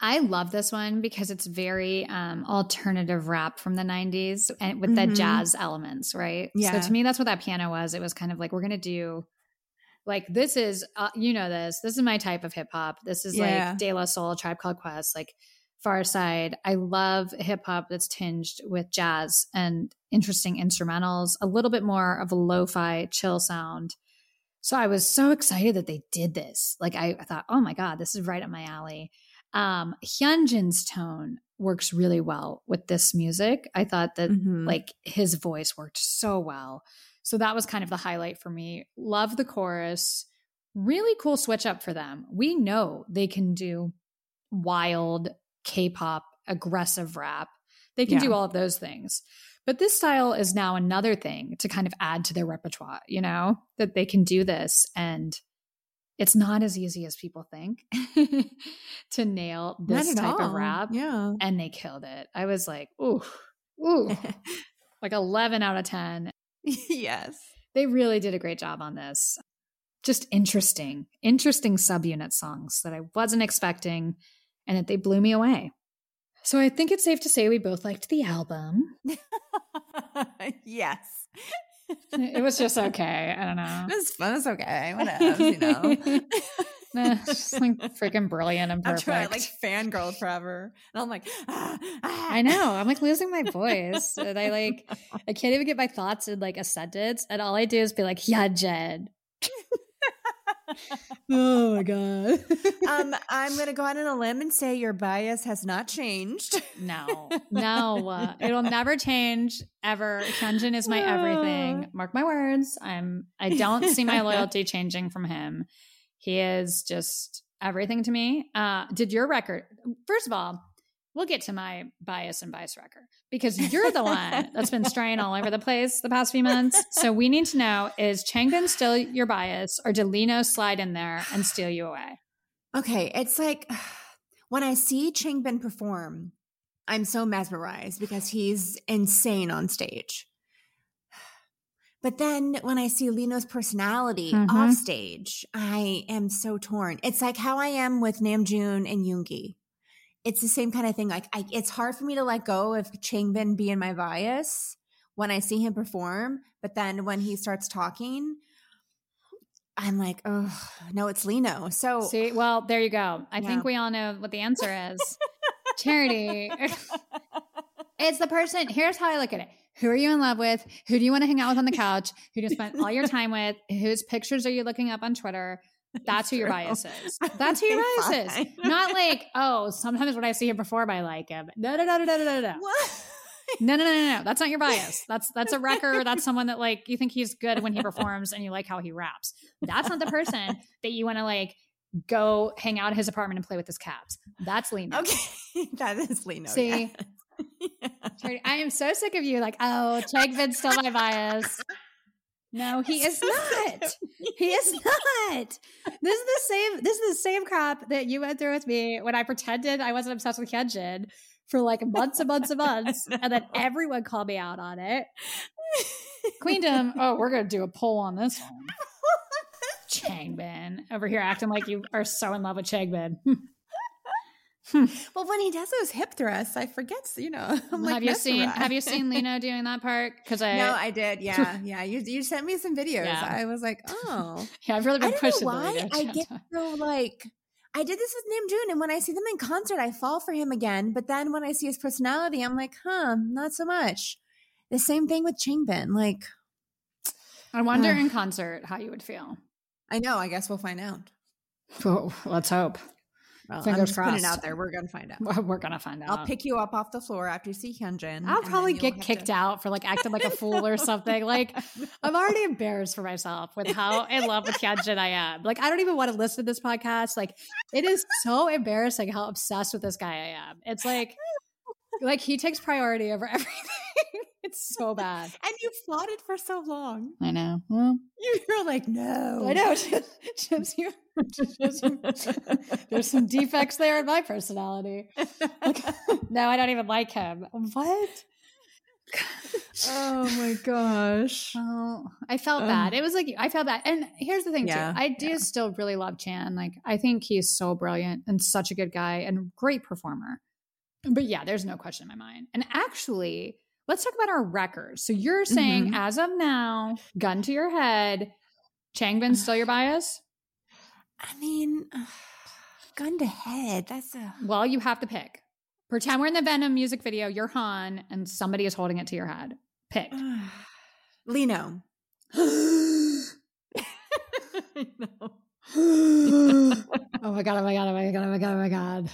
I love this one because it's very um, alternative rap from the 90s and with the Mhm. jazz elements, right? Yeah. So to me, that's what that piano was. It was kind of like, we're going to do Like this is, uh, you know, this. This is my type of hip hop. This is Yeah. like De La Soul, Tribe Called Quest, like Pharcyde. I love hip hop that's tinged with jazz and interesting instrumentals, a little bit more of a lo-fi chill sound. So I was so excited that they did this. Like I, I thought, oh my god, this is right up my alley. Um, Hyunjin's tone works really well with this music. I thought that Mhm. like his voice worked so well. So that was kind of the highlight for me. Love the chorus. Really cool switch up for them. We know they can do wild K-pop aggressive rap. They can Yeah. do all of those things. But this style is now another thing to kind of add to their repertoire, you know, that they can do this and it's not as easy as people think *laughs* to nail this type of rap. Yeah. And they killed it. I was like, ooh, ooh, *laughs* like 11 out of 10. *laughs* yes. They really did a great job on this. Just interesting, interesting subunit songs that I wasn't expecting and that they blew me away. So I think it's safe to say we both liked the album. *laughs* yes. It was just okay. I don't know. *laughs* It was fun. It's okay. Whatever, you know. *laughs* Nah, it's just like freaking brilliant and After I perfect. like fangirled forever. And I'm like, ah, ah. I know. I'm like losing my voice. And I like I can't even get my thoughts in like a sentence. And all I do is be like, yeah, Jed. *laughs* oh my God. *laughs* um, I'm going to go out on a limb and say your bias has not changed. no, *laughs* no. Uh, it'll never change ever. Hyunjin is my everything. Mark my words. I'm I don't see my loyalty *laughs* changing from him. He is just everything to me. Uh did your record first of all, we'll get to my bias and bias record because you're the one that's been straying all over the place the past few months. So we need to know is Changbin still your bias or did Lee Know slide in there and steal you away? Okay, it's like *sighs* when I see Changbin perform, I'm so mesmerized because he's insane on stage. *sighs* But then when I see Lee Know's personality Mhm. off stage, I am so torn. It's like how I am with Namjoon and Yoongi. It's the same kind of thing. Like I, it's hard for me to let go of Changbin being my bias when I see him perform. But then when he starts talking, I'm like, oh no, it's Lee Know. So See, well, there you go. I Yeah. think we all know what the answer is. *laughs* Charity. *laughs* it's the person. Here's how I look at it. Who are you in love with? Who do you want to hang out with on the couch? Who do you spend all your time with? Whose pictures are you looking up on Twitter? *laughs* *laughs* That's who your bias is. That's who your bias is. Not *laughs* like, oh, sometimes when I see him perform, I like him. No, no, no, no, no, no, no. What? No, no, no, no, no. That's not your bias. That's that's a wrecker. That's someone that like you think he's good when he performs and you like how he raps. That's not the person that you want to like go hang out at his apartment and play with his cats. That's Lee Know. Okay, that is Lee Know. See? yes. Charity, I am so sick of you. Like, oh, Changbin's still my bias. No, *laughs* he is not. He is not. This is the same. This is the same crap that you went through with me when I pretended I wasn't obsessed with Hyunjin for like months and months and months, and then *laughs* everyone called me out on it. Queendom. Oh, we're gonna do a poll on this one. *laughs* Changbin over here acting like you are so in love with Changbin. Hmm. well, when he does those hip thrusts, I forget. You know, *laughs* I'm like have you seen. Have you seen Lino doing that part? Because I *laughs* No, I did. *laughs* Yeah, yeah. You you sent me some videos. Yeah. I was like, oh, yeah, I've really been pushing why. I get so like. I did this with Namjoon, and when I see them in concert, I fall for him again. But then when I see his personality, I'm like, huh, not so much. The same thing with Changbin. Like, I wonder Ugh. in concert how you would feel. I know. I guess we'll find out. Oh, let's hope. Well, I'm Fingers just putting it crossed. out there. We're gonna find out. We're gonna find out. I'll pick you up off the floor after you see Hyunjin. I'll probably get kicked to- out for like acting like a fool or something. *laughs* Like I'm already embarrassed for myself with how in love with Hyunjin I am. Like I don't even want to listen to this podcast. Like it is so embarrassing how obsessed with this guy I am. It's like like he takes priority over *laughs* everything. It's so bad. And you fought it for so long. I know. Well, You were like, no. I know. *laughs* You- *laughs* There's some defects there in my personality. Like, *laughs* no, I don't even like him. What? oh my gosh. Oh, I felt Ugh. bad. It was like I felt bad. And here's the thing Yeah, too. I do yeah. still really love Chan. Like I think he's so brilliant and such a good guy and great performer. But yeah, there's no question in my mind. And actually, let's talk about our records. So you're saying Mhm. as of now, gun to your head, Changbin still your bias? I mean, gun to head. That's a. Well, you have to pick. Pretend we're in the Venom music video. You're Han, and somebody is holding it to your head. Pick. Lee Know. *gasps* *laughs* *laughs* *gasps* oh my god! Oh my god! Oh my god! Oh my god! Oh my god!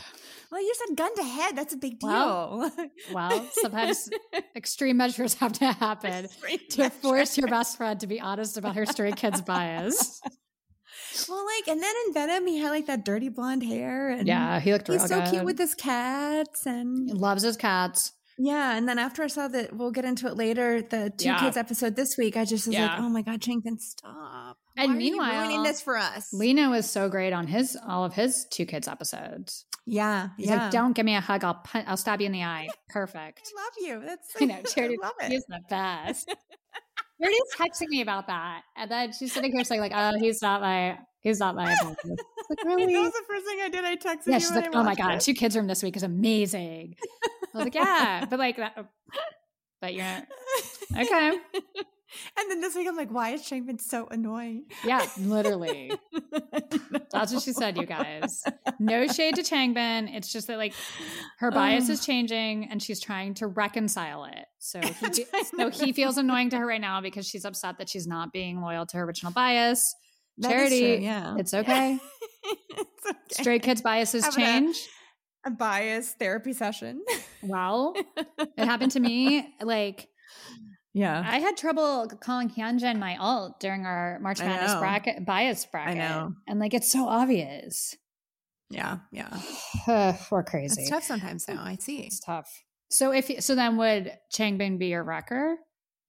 Well, you said gun to head. That's a big deal. Well, *laughs* Well, sometimes extreme measures have to happen to force your best friend to be honest about her stray kids bias. Well, like, and then in Venom, he had like that dirty blonde hair, and Yeah, he looked he's so good. cute with his cats, and Loves his cats. yeah. And then after I saw that, we'll get into it later. The two Yeah. kids episode this week, I just was like, oh my god, Changbin, stop! And Why meanwhile, ruining this for us. Lee Know is so great on his all of his two kids episodes. Yeah, He's yeah. like, "Don't give me a hug. I'll pun- I'll stab you in the eye." Perfect. I love you. That's *laughs* I know Charity. *laughs* I love it. He's the best. *laughs* Charity's texting me about that, and then she's sitting here saying like, "Oh, he's not my, he's not my." opponent." Like, really? That was the first thing I did. I texted yeah, you. she's like, "Oh my god, it." two kids room this week is amazing." I was like, "Yeah," but like that, but you're okay. And then this week, I'm like, why is Changbin so annoying? Yeah, literally. *laughs* That's what she said, you guys. No shade to Changbin. It's just that like her bias is *sighs* changing and she's trying to reconcile it. So he, so he feels annoying to her right now because she's upset that she's not being loyal to her original bias. That Charity, true, yeah. it's *laughs* okay. it's okay. Stray kids' biases Have a- change. a bias therapy session. Well, it happened to *laughs* me. Like Yeah. I had trouble calling Hyunjin my alt during our March Madness bracket bias bracket. I know. And like it's so obvious. Yeah. Yeah. *sighs* We're crazy. It's tough sometimes now. I see. It's tough. So if so, then would Changbin be your wrecker?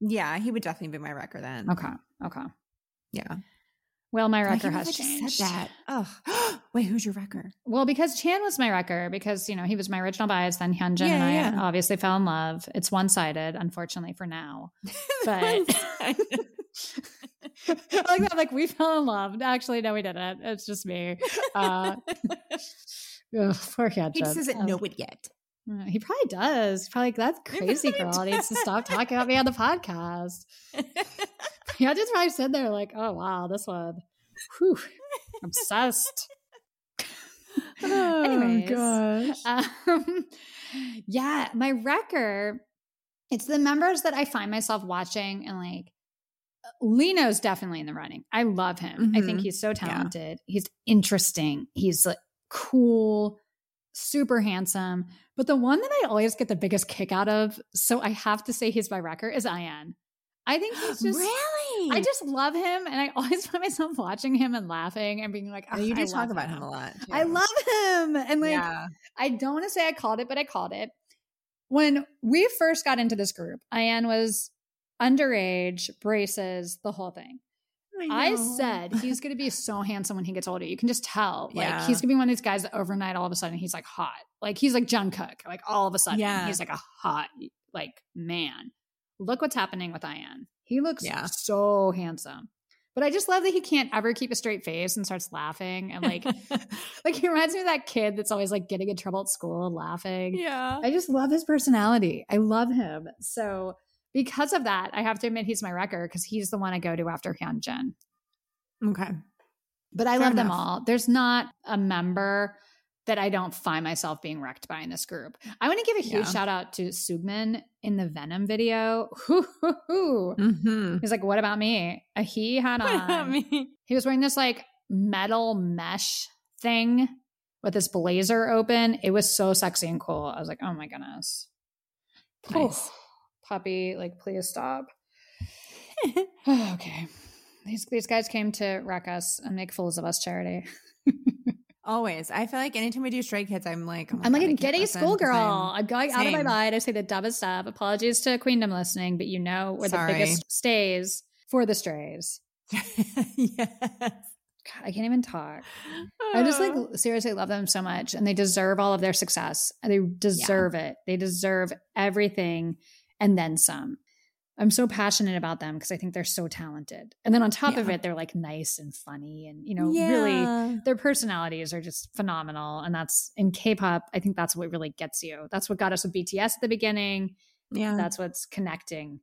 Yeah, he would definitely be my wrecker then. Okay, okay. Yeah. Well, my I can't has I just changed. said that. Oh, *gasps* wait, who's your wrecker? Well, because Chan was my wrecker, because you know he was my original bias. Then Hyunjin and I Yeah, yeah. obviously fell in love. It's one sided, unfortunately for now. *laughs* But *laughs* like that. Like we fell in love. Actually, no, we didn't. It's just me. Uh, *laughs* ugh, poor Hyunjin. he just doesn't Um, know it yet. Uh, He probably does. He's probably like, that crazy girl needs to stop talking about me on the podcast. *laughs* Yeah, I just probably sit there like, oh wow, this one. Whew, obsessed. *laughs* Oh, Anyways, gosh. Um, yeah, my wrecker, it's the members that I find myself watching and like Lee Know's definitely in the running. I love him. I think Mhm. he's so talented. He's interesting. He's like cool, super handsome. But the one that I always get the biggest kick out of, so I have to say he's my wrecker, is I.N. I think he's *gasps* just really? I just love him and I *laughs* always find myself watching him and laughing and being like, Oh, you "Oh, do I talk about him a lot. I love him. And like yeah. I don't want to say I called it, but I called it. When we first got into this group, I.N was underage, braces, the whole thing. I know. said *laughs* he's going to be so handsome when he gets older. You can just tell. Like Yeah. he's going to be one of these guys that overnight all of a sudden he's like hot. Like he's like Jungkook. Like all of a sudden Yeah. he's like a hot like man. Look what's happening with I.N. He looks Yeah. so handsome. But I just love that he can't ever keep a straight face and starts laughing and like *laughs* like he reminds me of that kid that's always like getting in trouble at school and laughing. yeah. I just love his personality. I love him. So because of that, I have to admit he's my wrecker because he's the one I go to after Hyunjin. Okay. But I Fair love them all. There's not a member that I don't find myself being wrecked by in this group. I want to give a huge Yeah. shout out to Seungmin in the Venom video. *laughs* Mm-hmm. He's like, what about me? Uh, He had on, he was wearing this like metal mesh thing with this blazer open. It was so sexy and cool. I was like, oh my goodness. Nice. Oh, puppy, like, please stop. *laughs* *sighs* okay. These, these guys came to wreck us and make fools of us, Charity. *laughs* Always. I feel like anytime we do Stray Kids, I'm like, oh I'm like I a giddy schoolgirl. I'm- going out of my mind. I say the dumbest stuff. Apologies to Queendom listening, but you know we're Sorry. the biggest stays for the strays. *laughs* yes. God, I can't even talk. I just like oh. seriously love them so much and they deserve all of their success. They deserve it. They deserve everything and then some. I'm so passionate about them because I think they're so talented. And then on top of it, they're like nice and funny and, you know, really their personalities are just phenomenal. And that's in K pop, I think that's what really gets you. That's what got us with BTS at the beginning. Yeah. That's what's connecting.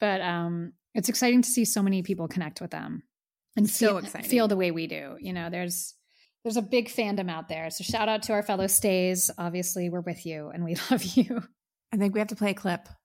But um it's exciting to see so many people connect with them. and So feel, exciting. feel the way we do. You know, there's there's a big fandom out there. So shout out to our fellow stays. Obviously, we're with you and we *laughs* love you. I think we have to play a clip.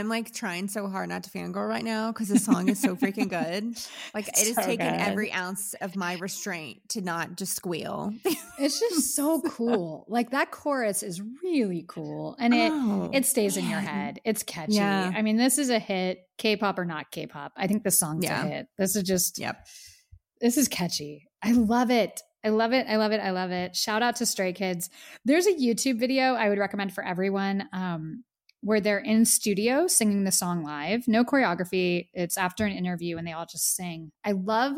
I'm like trying so hard not to fangirl right now because the song is so freaking good. *laughs* Like it has So taken good. every ounce of my restraint to not just squeal. It's just *laughs* so cool. Like that chorus is really cool. And it Oh, it stays in your head. It's catchy. Yeah. I mean, this is a hit, K-pop or not K-pop. I think the song's Yeah. a hit. This is just Yep. this is catchy. I love it. I love it. I love it. I love it. Shout out to Stray Kids. There's a YouTube video I would recommend for everyone um, where they're in studio singing the song live. No choreography. It's after an interview and they all just sing. I love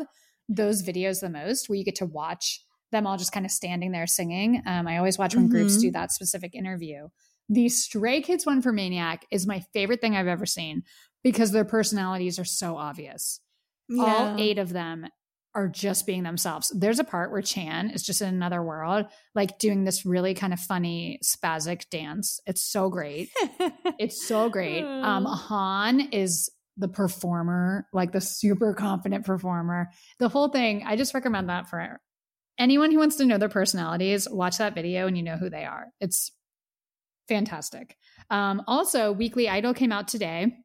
those videos the most where you get to watch them all just kind of standing there singing. Um, I always watch when groups Mhm. do that specific interview. The Stray Kids one for Maniac is my favorite thing I've ever seen because their personalities are so obvious all eight of them are just being themselves. There's a part where Chan is just in another world, like doing this really kind of funny spastic dance. It's so great. *laughs* It's so great. Um, Han is the performer, like the super confident performer. The whole thing, I just recommend that for anyone who wants to know their personalities. Watch that video and you know who they are. It's fantastic. Um, also, Weekly Idol came out today.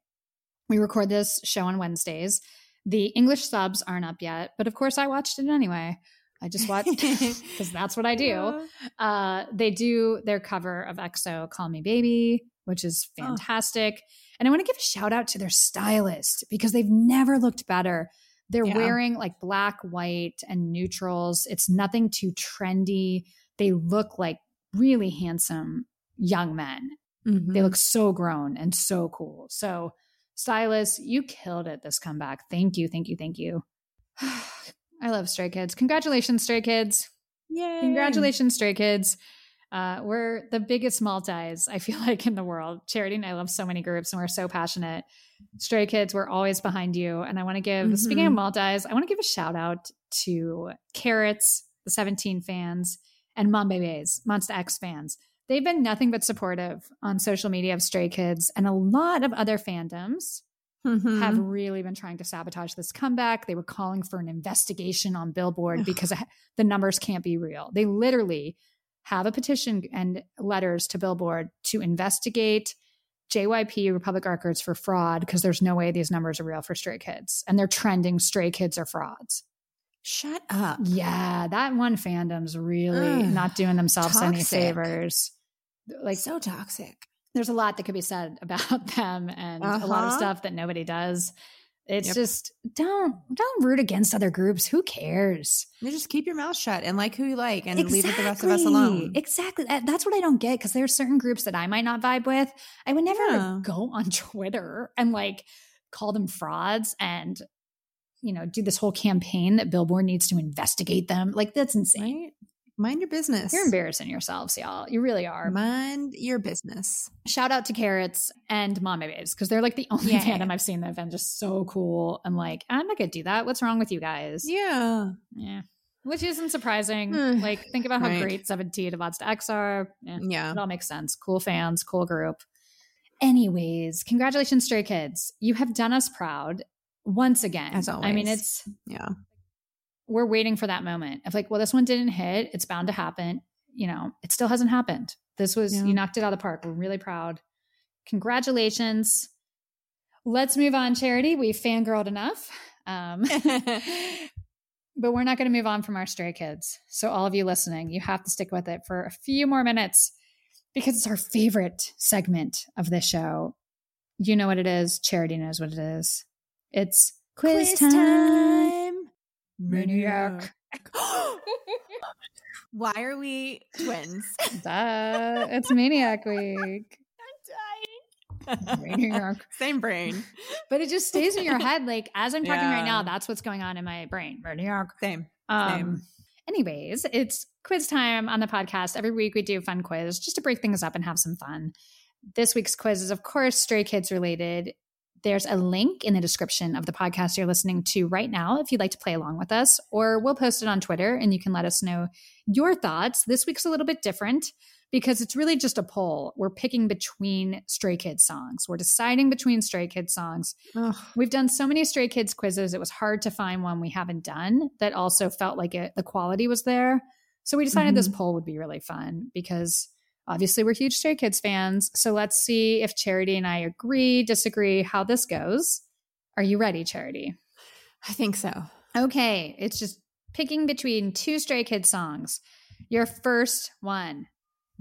We record this show on Wednesdays. The English subs aren't up yet, but of course, I watched it anyway. I just *laughs* watched because that's what I do. Uh, they do their cover of EXO "Call Me Baby," which is Oh. fantastic. And I want to give a shout out to their stylist because they've never looked better. They're Yeah. wearing like black, white, and neutrals. It's nothing too trendy. They look like really handsome young men. Mhm. They look so grown and so cool. So, stylist, you killed it this comeback. Thank you, thank you, thank you. *sighs* I love Stray Kids. Congratulations, Stray Kids. Yay. Congratulations, Stray Kids. Uh, we're the biggest multis, I feel *laughs* like, in the world. Charity and I love so many groups and we're so passionate. Stray Kids, we're always behind you. And I want to give, speaking of multis, I want to give a shout out to Carats, the 17 fans, and Mom Babies, Monsta X fans. They've been nothing but supportive on social media of Stray Kids and a lot of other fandoms Mhm. have really been trying to sabotage this comeback. They were calling for an investigation on Billboard because the numbers can't be real. They literally have a petition and letters to Billboard to investigate JYP Republic Records for fraud because there's no way these numbers are real for Stray Kids. And they're trending Stray Kids are frauds. Shut up. Yeah, that one fandom's really Ugh, not doing themselves any favors. Like so toxic. there's a lot that could be said *laughs* about them and a lot of Uh-huh. stuff that nobody does. It's Yep. just don't don't root against other groups. Who cares? You just keep your mouth shut and like who you like and leave it the rest of us alone. Exactly. That's what I don't get because there are certain groups that I might not vibe with. I would never Yeah. go on *laughs* Twitter and like call them frauds and you know do this whole campaign that Billboard needs to investigate them. Like that's insane. Right? Mind your business. You're embarrassing yourselves, y'all. You really are. Mind your business. shout out to Carats and Monbebes because they're like the *laughs* only Yeah. fandom I've seen that have been just so cool. I'm like, I'm not gonna do that. What's wrong with you guys? Yeah. Yeah. Which isn't surprising. *sighs* Like, think about how Right. great 17 of Odds to X are. Yeah, Yeah. It all makes sense. Cool fans, cool group. Anyways, congratulations, Stray Kids. You have done us proud once again. As always. I mean, it's Yeah. We're waiting for that moment of like, well, this one didn't hit. It's bound to happen. You know, it still hasn't happened. This was, Yeah. you knocked it out of the park. We're really proud. Congratulations. Let's move on, Charity. We've fangirled enough. Um, *laughs* *laughs* but we're not going to move on from our stray kids. So, all of you listening, you have to stick with it for a few more minutes. because it's our favorite segment of the show. You know what it is. Charity knows what it is. It's quiz, time. Maniac. *gasps* Why are we twins? Duh, *laughs* it's Maniac Week. Maniac. *laughs* Same brain. But it just stays in your *laughs* head. Like as I'm talking right now, that's what's going on in my brain. Maniac. Same. Um, Same. anyways, it's quiz time on the podcast. Every week we do a fun quiz just to break things up and have some fun. This week's quiz is, of course, Stray Kids related. There's a link in the description of the podcast you're listening to right now if you'd like to play along with us, or we'll post it on Twitter and you can let us know your thoughts. This week's a little bit different because it's really just a poll. We're picking between Stray Kids songs. We're deciding between Stray Kids songs. Ugh. We've done so many Stray Kids quizzes. It was hard to find one we haven't done that also felt like it, the quality was there. So we decided this mm-hmm. poll would be really fun because obviously we're huge Stray Kids fans. So let's see if Charity and I agree, disagree, how this goes. Are you ready, Charity? I think so. Okay, it's just picking between two Stray Kids songs. Your first one,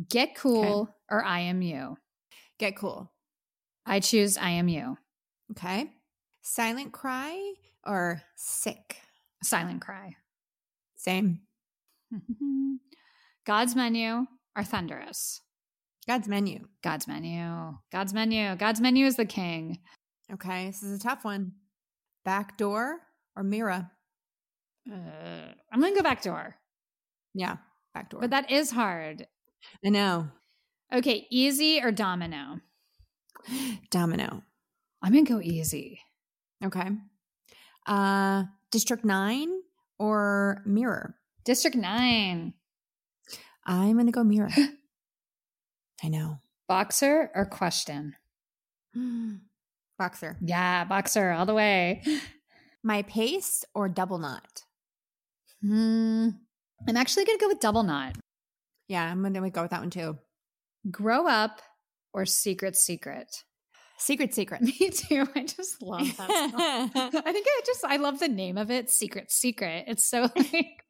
Get Cool or I Am You. Get cool. I choose I Am You. Okay. Silent cry or sick? Silent Cry. Same. *laughs* God's Menu or Thunderous. God's menu. God's Menu. God's Menu. God's Menu is the king. Okay. This is a tough one. Back door or MIROH? Uh, I'm going to go back door, Yeah. Back door. but that is hard. I know. Okay, easy or domino? Domino. I'm going to go easy. Okay. Uh District 9 or MIROH? District 9. I'm going to go MIROH. *laughs* I know. Boxer or question? *gasps* Boxer. Yeah, boxer all the way. *gasps* My pace or double knot? Hmm. I'm actually going to go with double knot. Yeah, I'm going to go with that one too. Grow up or secret secret? Secret Secret. *laughs* Me too. I just love that *laughs* song. I think I just I love the name of it, Secret Secret. It's so like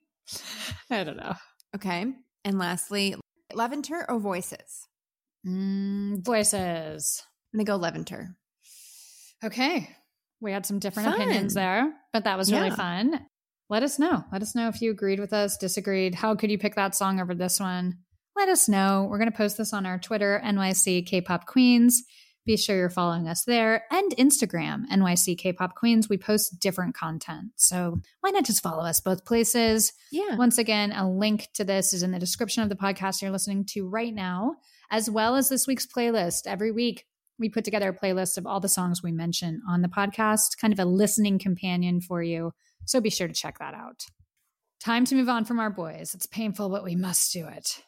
I don't know. okay. And lastly, Levanter or Voices? Mm, voices. I'm going to go Levanter. Okay. We had some different Fun. opinions there, but that was really Yeah. fun. Let us know. Let us know if you agreed with us, disagreed. How could you pick that song over this one? Let us know. We're going to post this on our Twitter, NYC K-pop Queens. Be sure you're following us there and Instagram, NYC K-pop Queens. We post different content. So why not just follow us both places? Yeah. Once again, a link to this is in the description of the podcast you're listening to right now, as well as this week's playlist. Every week, we put together a playlist of all the songs we mention on the podcast, kind of a listening companion for you. So be sure to check that out. Time to move on from our boys. It's painful, but we must do it.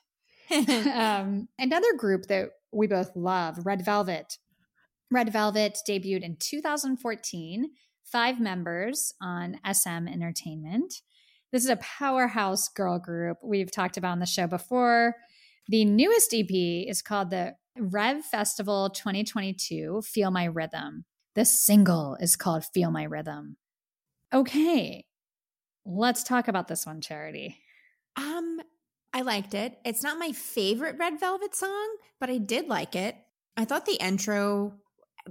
*laughs* um, another group that we both love, Red Velvet. Red Velvet debuted in 2014, five members on SM Entertainment. This is a powerhouse girl group we've talked about on the show before. The newest EP is called the ReVe Festival 2022 Feel My Rhythm. The single is called Feel My Rhythm. Okay, let's talk about this one, Charity. Um, I liked it. It's not my favorite Red Velvet song, but I did like it. I thought the intro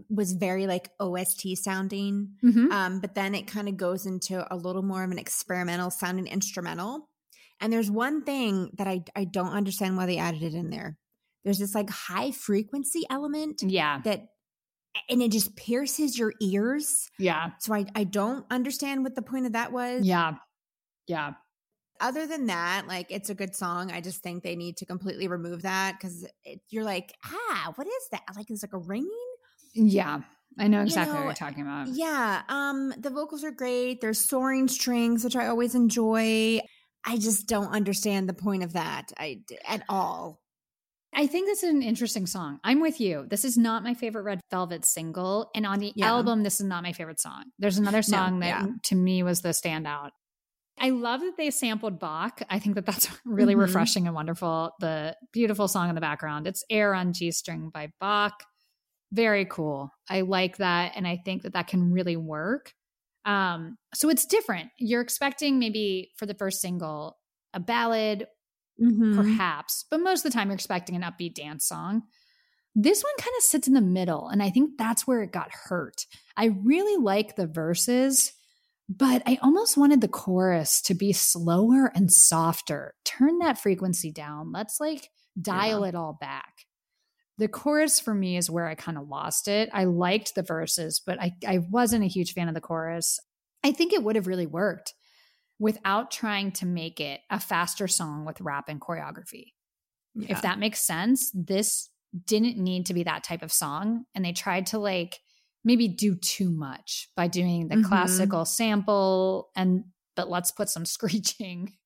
was very like OST sounding. Mhm. Um, but then it kind of goes into a little more of an experimental sounding instrumental. And there's one thing that I I don't understand why they added it in there. There's this like high frequency element Yeah, that and it just pierces your ears. yeah, So I I don't understand what the point of that was. yeah, yeah. Other than that, like it's a good song. I just think they need to completely remove that because you're like, ah, what is that? Like it's like a ringing. Yeah, I know You exactly what you're talking about. Yeah. Um, the vocals are great. There's soaring strings, which I always enjoy. I just don't understand the point of that I, at all. I think this is an interesting song. I'm with you. This is not my favorite Red Velvet single. And on the Yeah. album, this is not my favorite song. There's another song that yeah. to me was the standout. I love that they sampled Bach. I think that that's *laughs* really Mhm. refreshing and wonderful. The beautiful song in the background. It's Air on G String by Bach. Very cool. I like that. And I think that that can really work. Um, so it's different. You're expecting maybe for the first single, a ballad Mhm. perhaps, but most of the time you're expecting an upbeat dance song. This one kind of sits in the middle, and I think that's where it got hurt. I really like the verses, but I almost wanted the chorus to be slower and softer. Turn that frequency down. Let's like dial it all back. The chorus for me is where I kind of lost it. I liked the verses, but I, I wasn't a huge fan of the chorus. I think it would have really worked without trying to make it a faster song with rap and choreography. Yeah. If that makes sense, this didn't need to be that type of song. And they tried to like maybe do too much by doing the Mhm. classical sample and but let's put some *laughs* screeching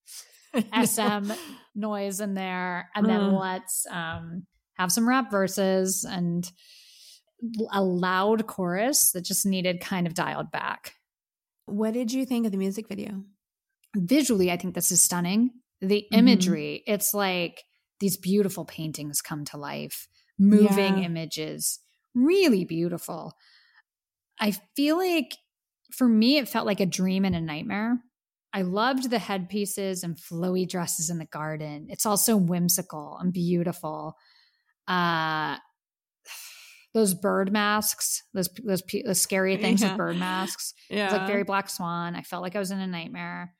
*laughs* SM noise in there and then Mm. let's um have some rap verses and a loud chorus that just needed kind of dialed back. What did you think of the music video? visually i think this is stunning the Mhm. imagery it's like these beautiful paintings come to life moving Yeah. images really beautiful i feel like for me it felt like a dream and a nightmare i loved the headpieces and flowy dresses in the garden it's also whimsical and beautiful uh those bird masks those those, those scary things Yeah. with bird masks Yeah. *laughs* it was like very Black Swan. I felt like I was in a nightmare.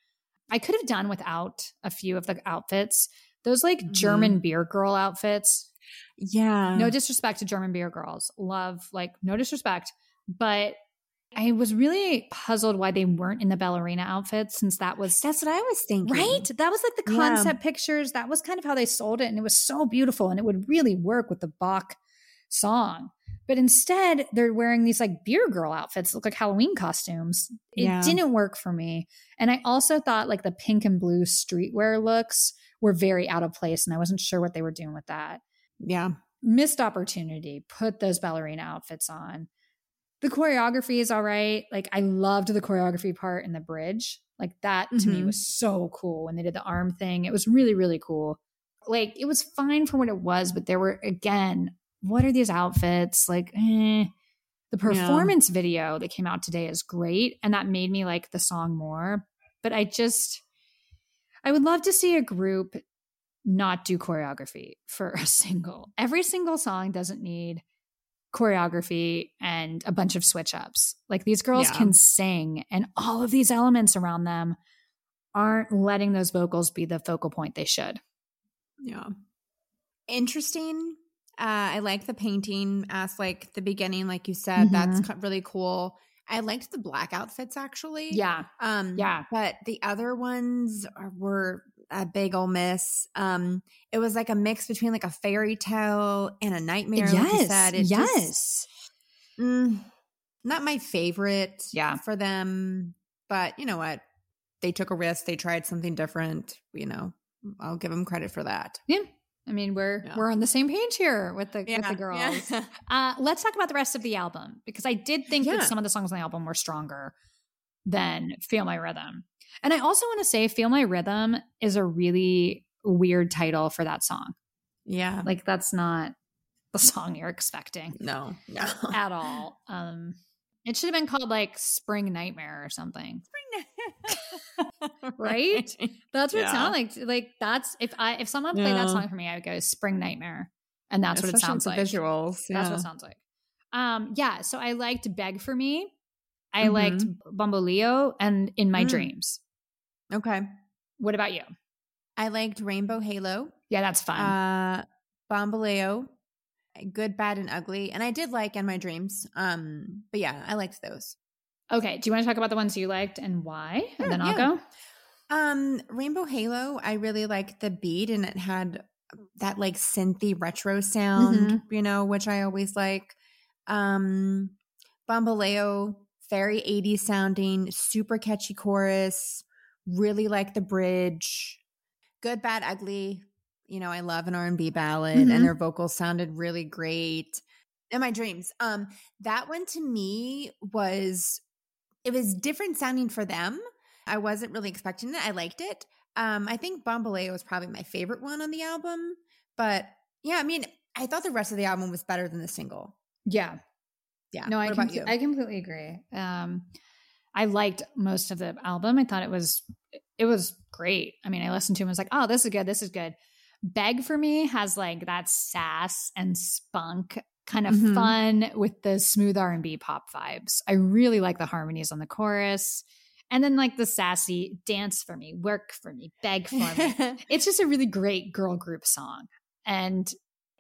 I could have done without a few of the outfits. Those like Mhm. German beer girl outfits. yeah. No disrespect to German beer girls. Love, like, no disrespect. But I was really puzzled why they weren't in the ballerina outfits since that was That's what I was thinking. right. That was like the Yeah. concept pictures. That was kind of how they sold it. And it was so beautiful. And it would really work with the Bach song. But instead, they're wearing these like beer girl outfits look like Halloween costumes. It Yeah. didn't work for me. And I also thought like the pink and blue streetwear looks were very out of place. And I wasn't sure what they were doing with that. Yeah. Missed opportunity. Put those ballerina outfits on. The choreography is all right. Like I loved the choreography part in the bridge. Like that to me Mhm. was so cool when they did the arm thing. It was really, really cool. Like it was fine for what it was, but there were again, what are these outfits? Like, eh. The performance video that came out today is great, and that made me like the song more. But I just, I would love to see a group not do choreography for *laughs* a single. Every single song doesn't need choreography and a bunch of switch ups. Like these girls Yeah. can sing, and all of these elements around them aren't letting those vocals be the focal point they should. Yeah. Interesting. Uh, I like the painting as like the beginning, like you said. That's co- really cool. I liked the black outfits actually. Yeah. Um, Yeah. But the other ones are, were a big ol' miss. Um, it was like a mix between like a fairy tale and a nightmare. like you said. It just- yes. mm, not my favorite. Yeah. For them, but you know what? They took a risk. They tried something different. You know, I'll give them credit for that. Yeah. I mean, we're Yeah. we're on the same page here with the with the girls. Yeah. *laughs* Uh, let's talk about the rest of the album because I did think Yeah. that some of the songs on the album were stronger than "Feel My Rhythm," and I also want to say "Feel My Rhythm" is a really weird title for that song. yeah. Like that's not the song you're expecting No. No. *laughs* at all. Um, it should have been called like "Spring Nightmare" or something. *laughs* Right? That's what it Yeah. sounded like. Like that's if I if someone played that song for me, I would go "Spring Nightmare," and that's what it sounds like. Visuals. That's what it sounds like. Um, yeah. So I liked "Beg for Me." I Mhm. liked "Bamboleo" and "In My Mm. Dreams." Okay. What about you? I liked Rainbow Halo, Yeah, that's fun. uh, Bamboleo, Good, Bad, and Ugly, and I did like In My Dreams. Um, but yeah, I liked those. okay. Do you want to talk about the ones you liked and why? And then I'll yeah. go. Um, Rainbow Halo, I really liked the beat, and it had that like synthy retro sound, Mm-hmm. you know, which I always like. Um, Bamboleo, very 80s sounding, super catchy chorus. Really like the bridge. Good, bad, ugly. You know, I love an R&B ballad, Mhm. and their vocals sounded really great. In my dreams, um, that one to me was it was different sounding for them. I wasn't really expecting it. I liked it. Um, I think Bamboleo was probably my favorite one on the album, but yeah, I mean, I thought the rest of the album was better than the single. Yeah. Yeah. No, what I about comple- you? I completely agree. Um, I liked most of the album. I thought it was it was great. I mean, I listened to him. I was like, oh, this is good. This is good. Beg for me has like that sass and spunk kind of Mhm. fun with the smooth R&B pop vibes. I really like the harmonies on the chorus. And then like the sassy dance for me, work for me, beg for me. *laughs* it's just a really great girl group song. And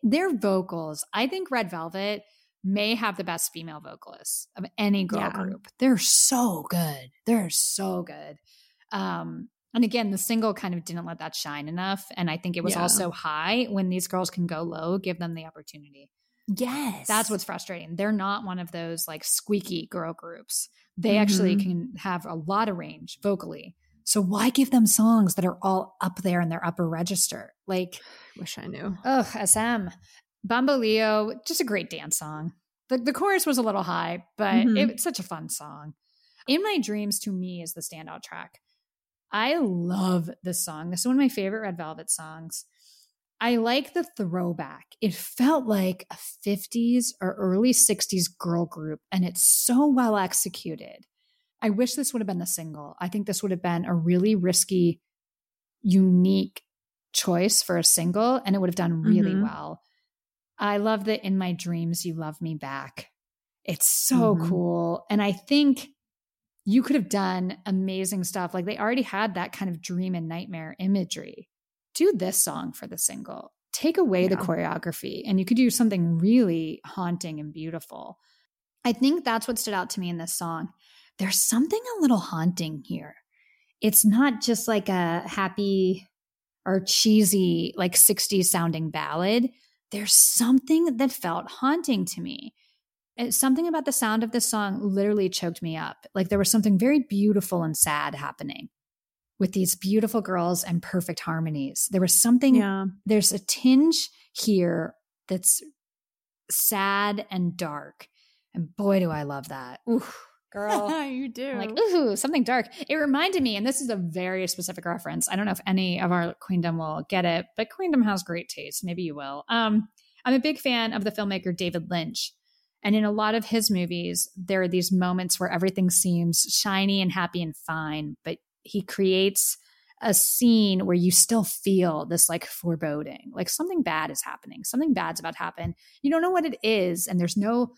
their vocals, I think Red Velvet may have the best female vocalists of any girl Yeah. group. They're so good. They're so good. Um, and again, the single kind of didn't let that shine enough. And I think it was Yeah. also high when these girls can go low, give them the opportunity. yes. That's what's frustrating. They're not one of those like squeaky girl groups. They actually Mhm. can have a lot of range vocally. So why give them songs that are all up there in their upper register? Like, Wish I knew. oh, SM. Bamboleo, just a great dance song. The, the chorus was a little high, but Mhm. it's such a fun song. In My Dreams, to me, is the standout track. I love this song. This is one of my favorite Red Velvet songs. I like the throwback. It felt like a 50s or early 60s girl group, and it's so well executed. I wish this would have been the single. I think this would have been a really risky, unique choice for a single, and it would have done really Mhm. well. I love that in my dreams, you love me back. It's so Mhm. cool. And I think you could have done amazing stuff. Like they already had that kind of dream and nightmare imagery. Do this song for the single. Take away the choreography, and you could do something really haunting and beautiful. I think that's what stood out to me in this song. There's something a little haunting here. It's not just like a happy or cheesy, like 60s sounding ballad. There's something that felt haunting to me. It's something about the sound of this song literally choked me up. Like there was something very beautiful and sad happening with these beautiful girls and perfect harmonies. There was something Yeah. there's a tinge here that's sad and dark. And boy, do I love that. Girl. *laughs* you do. I'm like, ooh, something dark. It reminded me, and this is a very specific reference. I don't know if any of our Queendom will get it, but Queendom has great taste. Maybe you will. Um, I'm a big fan of the filmmaker David Lynch. And in a lot of his movies, there are these moments where everything seems shiny and happy and fine, but he creates a scene where you still feel this like foreboding, like something bad is happening, something bad's about to happen. You don't know what it is, and there's no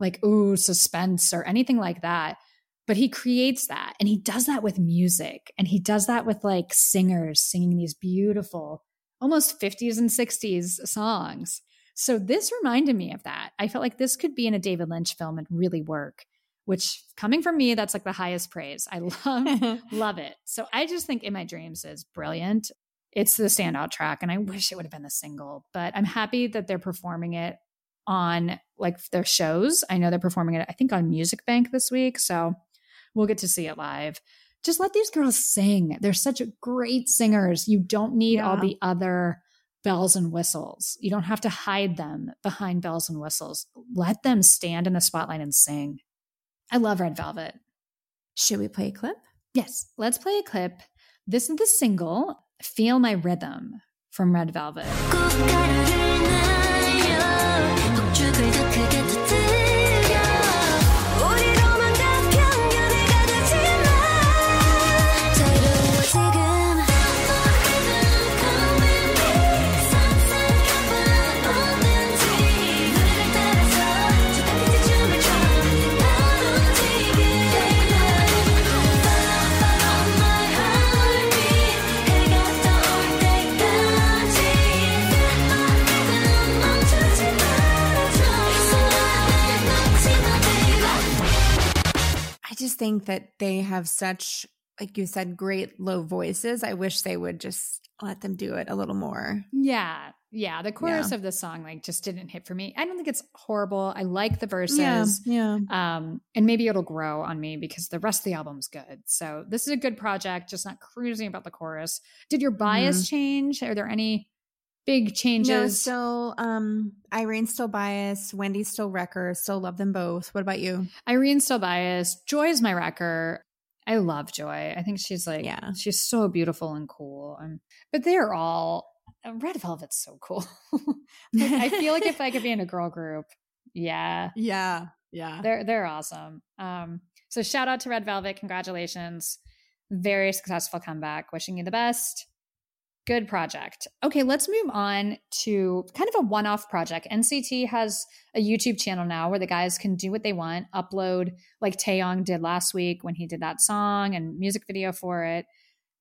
like, ooh, suspense or anything like that. But he creates that and he does that with music and he does that with like singers singing these beautiful, almost 50s and 60s songs. So this reminded me of that. I felt like this could be in a David Lynch film and really work, which coming from me, that's like the highest praise. I love, *laughs* love it. So I just think In My Dreams is brilliant. It's the standout track, and I wish it would have been the single, but I'm happy that they're performing it on like their shows. I know they're performing it, I think, on Music Bank this week. So we'll get to see it live. Just let these girls sing. They're such great singers. You don't need all the other bells and whistles. You don't have to hide them behind bells and whistles. Let them stand in the spotlight and sing. I love Red Velvet. Should we play a clip? Yes, let's play a clip. This is the single, Feel My Rhythm from Red Velvet. くどく just think that they have such, like you said, great low voices. I wish they would just let them do it a little more. Yeah, yeah. The chorus of the song like just didn't hit for me. I don't think it's horrible. I like the verses. yeah. Um, and maybe it'll grow on me because the rest of the album's good. So this is a good project, just not cruising about the chorus. Did your bias change? Are there any big changes? No, still, um, Irene's still biased. Wendy's still wrecker. Still love them both. What about you? Irene's still biased. Joy's my wrecker. I love Joy. I think she's like, Yeah. she's so beautiful and cool. Um, but they're all Red Velvet's so cool. *laughs* Like, I feel like if I could be in a girl group, yeah, Yeah, yeah. they're they're awesome. Um, so shout out to Red Velvet, congratulations. Very successful comeback. Wishing you the best. Good project. Okay, let's move on to kind of a one off project. NCT has a YouTube channel now where the guys can do what they want, upload like Taeyong did last week when he did that song and music video for it.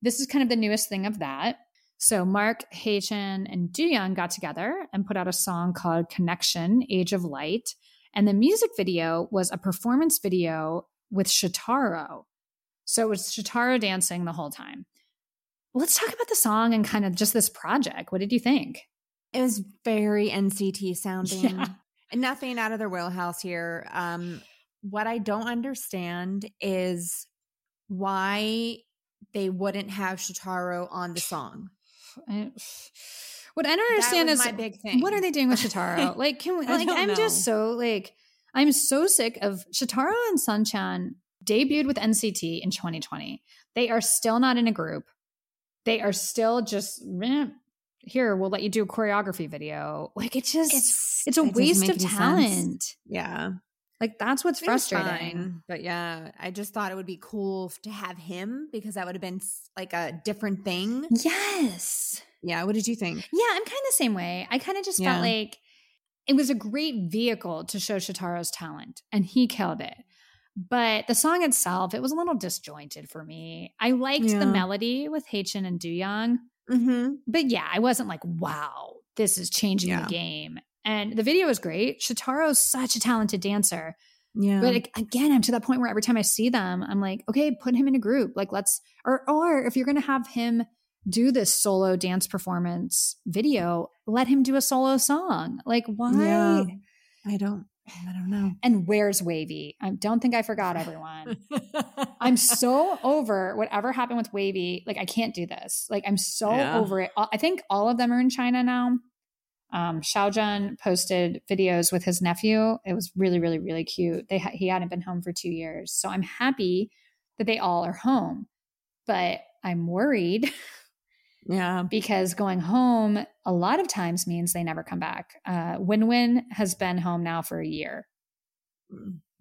This is kind of the newest thing of that. So Mark, Haechan, and Doyoung got together and put out a song called Connection, Age of Light. And the music video was a performance video with Shotaro. So it was Shotaro dancing the whole time. Let's talk about the song and kind of just this project. What did you think? It was very NCT sounding. Yeah. Nothing out of their wheelhouse here. Um, what I don't understand is why they wouldn't have Shotaro on the song. I- What I don't understand is my big thing. what are they doing with Shotaro? *laughs* like, can we? Like, I'm just so like, I'm so sick of Shotaro and Sungchan debuted with NCT in 2020. They are still not in a group. They are still just "Meh, here. We'll let you do a choreography video. *laughs* Like, it's just it's, a it waste of any sense. talent. Yeah. Like, that's what's It frustrating. fine, But yeah, I just thought it would be cool to have him because that would have been like a different thing. Yes. Yeah. What did you think? Yeah, I'm kind of the same way. I kind of just Yeah. felt like it was a great vehicle to show Shotaro's talent, and he killed it. But the song itself, it was a little disjointed for me. I liked Yeah. the melody with Haechan and Doyoung, Mm-hmm. but yeah, I wasn't like, wow, this is changing Yeah. the game. And the video was great. Shotaro's such a talented dancer. Yeah. But ag- again, I'm to that point where every time I see them, I'm like, okay, put him in a group. Like, let's, or, or if you're going to have him do this solo dance performance video, let him do a solo song. Like, why? Yeah. I don't. I don't know. And where's WayV? I don't think I forgot everyone. *laughs* I'm so over whatever happened with WayV. Like, I can't do this. Like, I'm so Yeah. over it. I think all of them are in China now. Um, Xiaojun posted videos with his nephew. It was really, really, really cute. They ha- he hadn't been home for two years, so I'm happy that they all are home. But I'm worried *laughs* Yeah. because going home a lot of times means they never come back. Uh, Win Win has been home now for a year.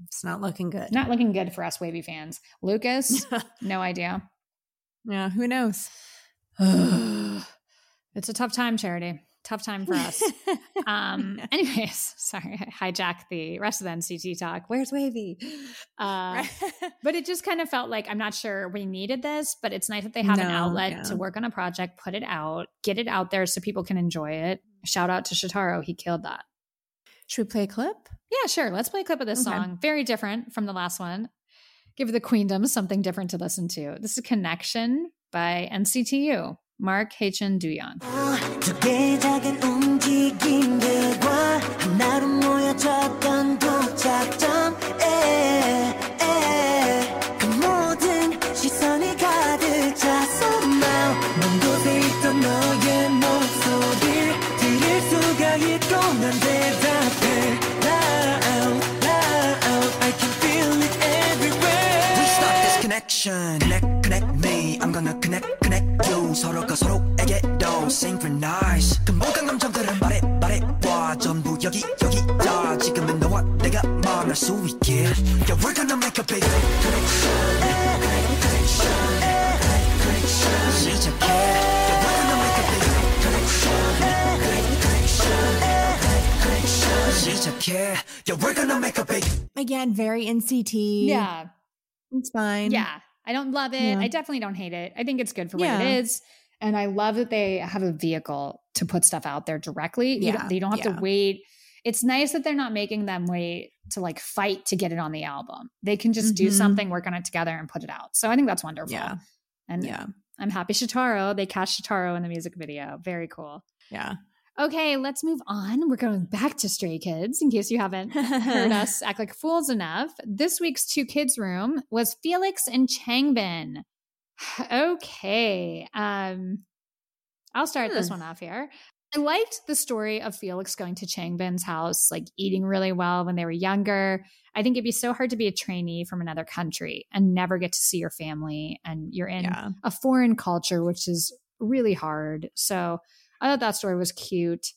It's not looking good. Not looking good for us WayV fans. Lucas, *laughs* no idea. yeah. Who knows? *sighs* *sighs* it's a tough time, Charity. Tough time for us. *laughs* Um, *laughs* anyways, *laughs* sorry, I hijack the rest of the NCT talk. Where's WayV? Uh, *laughs* but it just kind of felt like I'm not sure we needed this, but it's nice that they have an outlet yeah. to work on a project, put it out, get it out there so people can enjoy it. Shout out to Shotaro, he killed that. Should we play a clip? Yeah, sure. Let's play a clip of this Okay. song. Very different from the last one. Give the Queendom something different to listen to. This is Connection by NCT U. Mark Haechan Doyoung. Oh, we're gonna make a big connection connection connection 시작해 Yeah we're gonna make a big connection connection connection 시작해 Yeah we're gonna make a big Again, very NCT. Yeah. It's fine. Yeah. I don't love it. Yeah. I definitely don't hate it. I think it's good for what Yeah. it is. And I love that they have a vehicle to put stuff out there directly. You Yeah, don't, they don't have yeah. to wait. It's nice that they're not making them wait to like fight to get it on the album. They can just do Mhm. something, work on it together, and put it out. So I think that's wonderful. Yeah. And Yeah. I'm happy Shotaro. They cast Shotaro in the music video. Very cool. Yeah. Okay, let's move on. We're going back to Stray Kids in case you haven't heard us *laughs* act like fools enough. This week's Two Kids Room was Felix and Changbin. *sighs* Okay. Um I'll start this Hmm. one off here. I liked the story of Felix going to Changbin's house, like eating really well when they were younger. I think it'd be so hard to be a trainee from another country and never get to see your family and you're in Yeah. a foreign culture, which is really hard. So I thought that story was cute.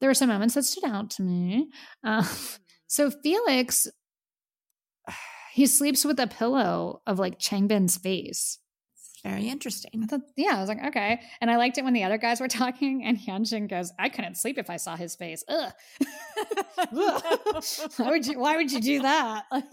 There were some moments that stood out to me. Uh, *laughs* so Felix, *sighs* he sleeps with a pillow of like Changbin's face. Very interesting. I thought, yeah, I was like, okay. And I liked it when the other guys were *laughs* talking, and Hyunjin goes, "I couldn't sleep if I saw his face. Ugh. *laughs* Why would you? Why would you do that? *laughs*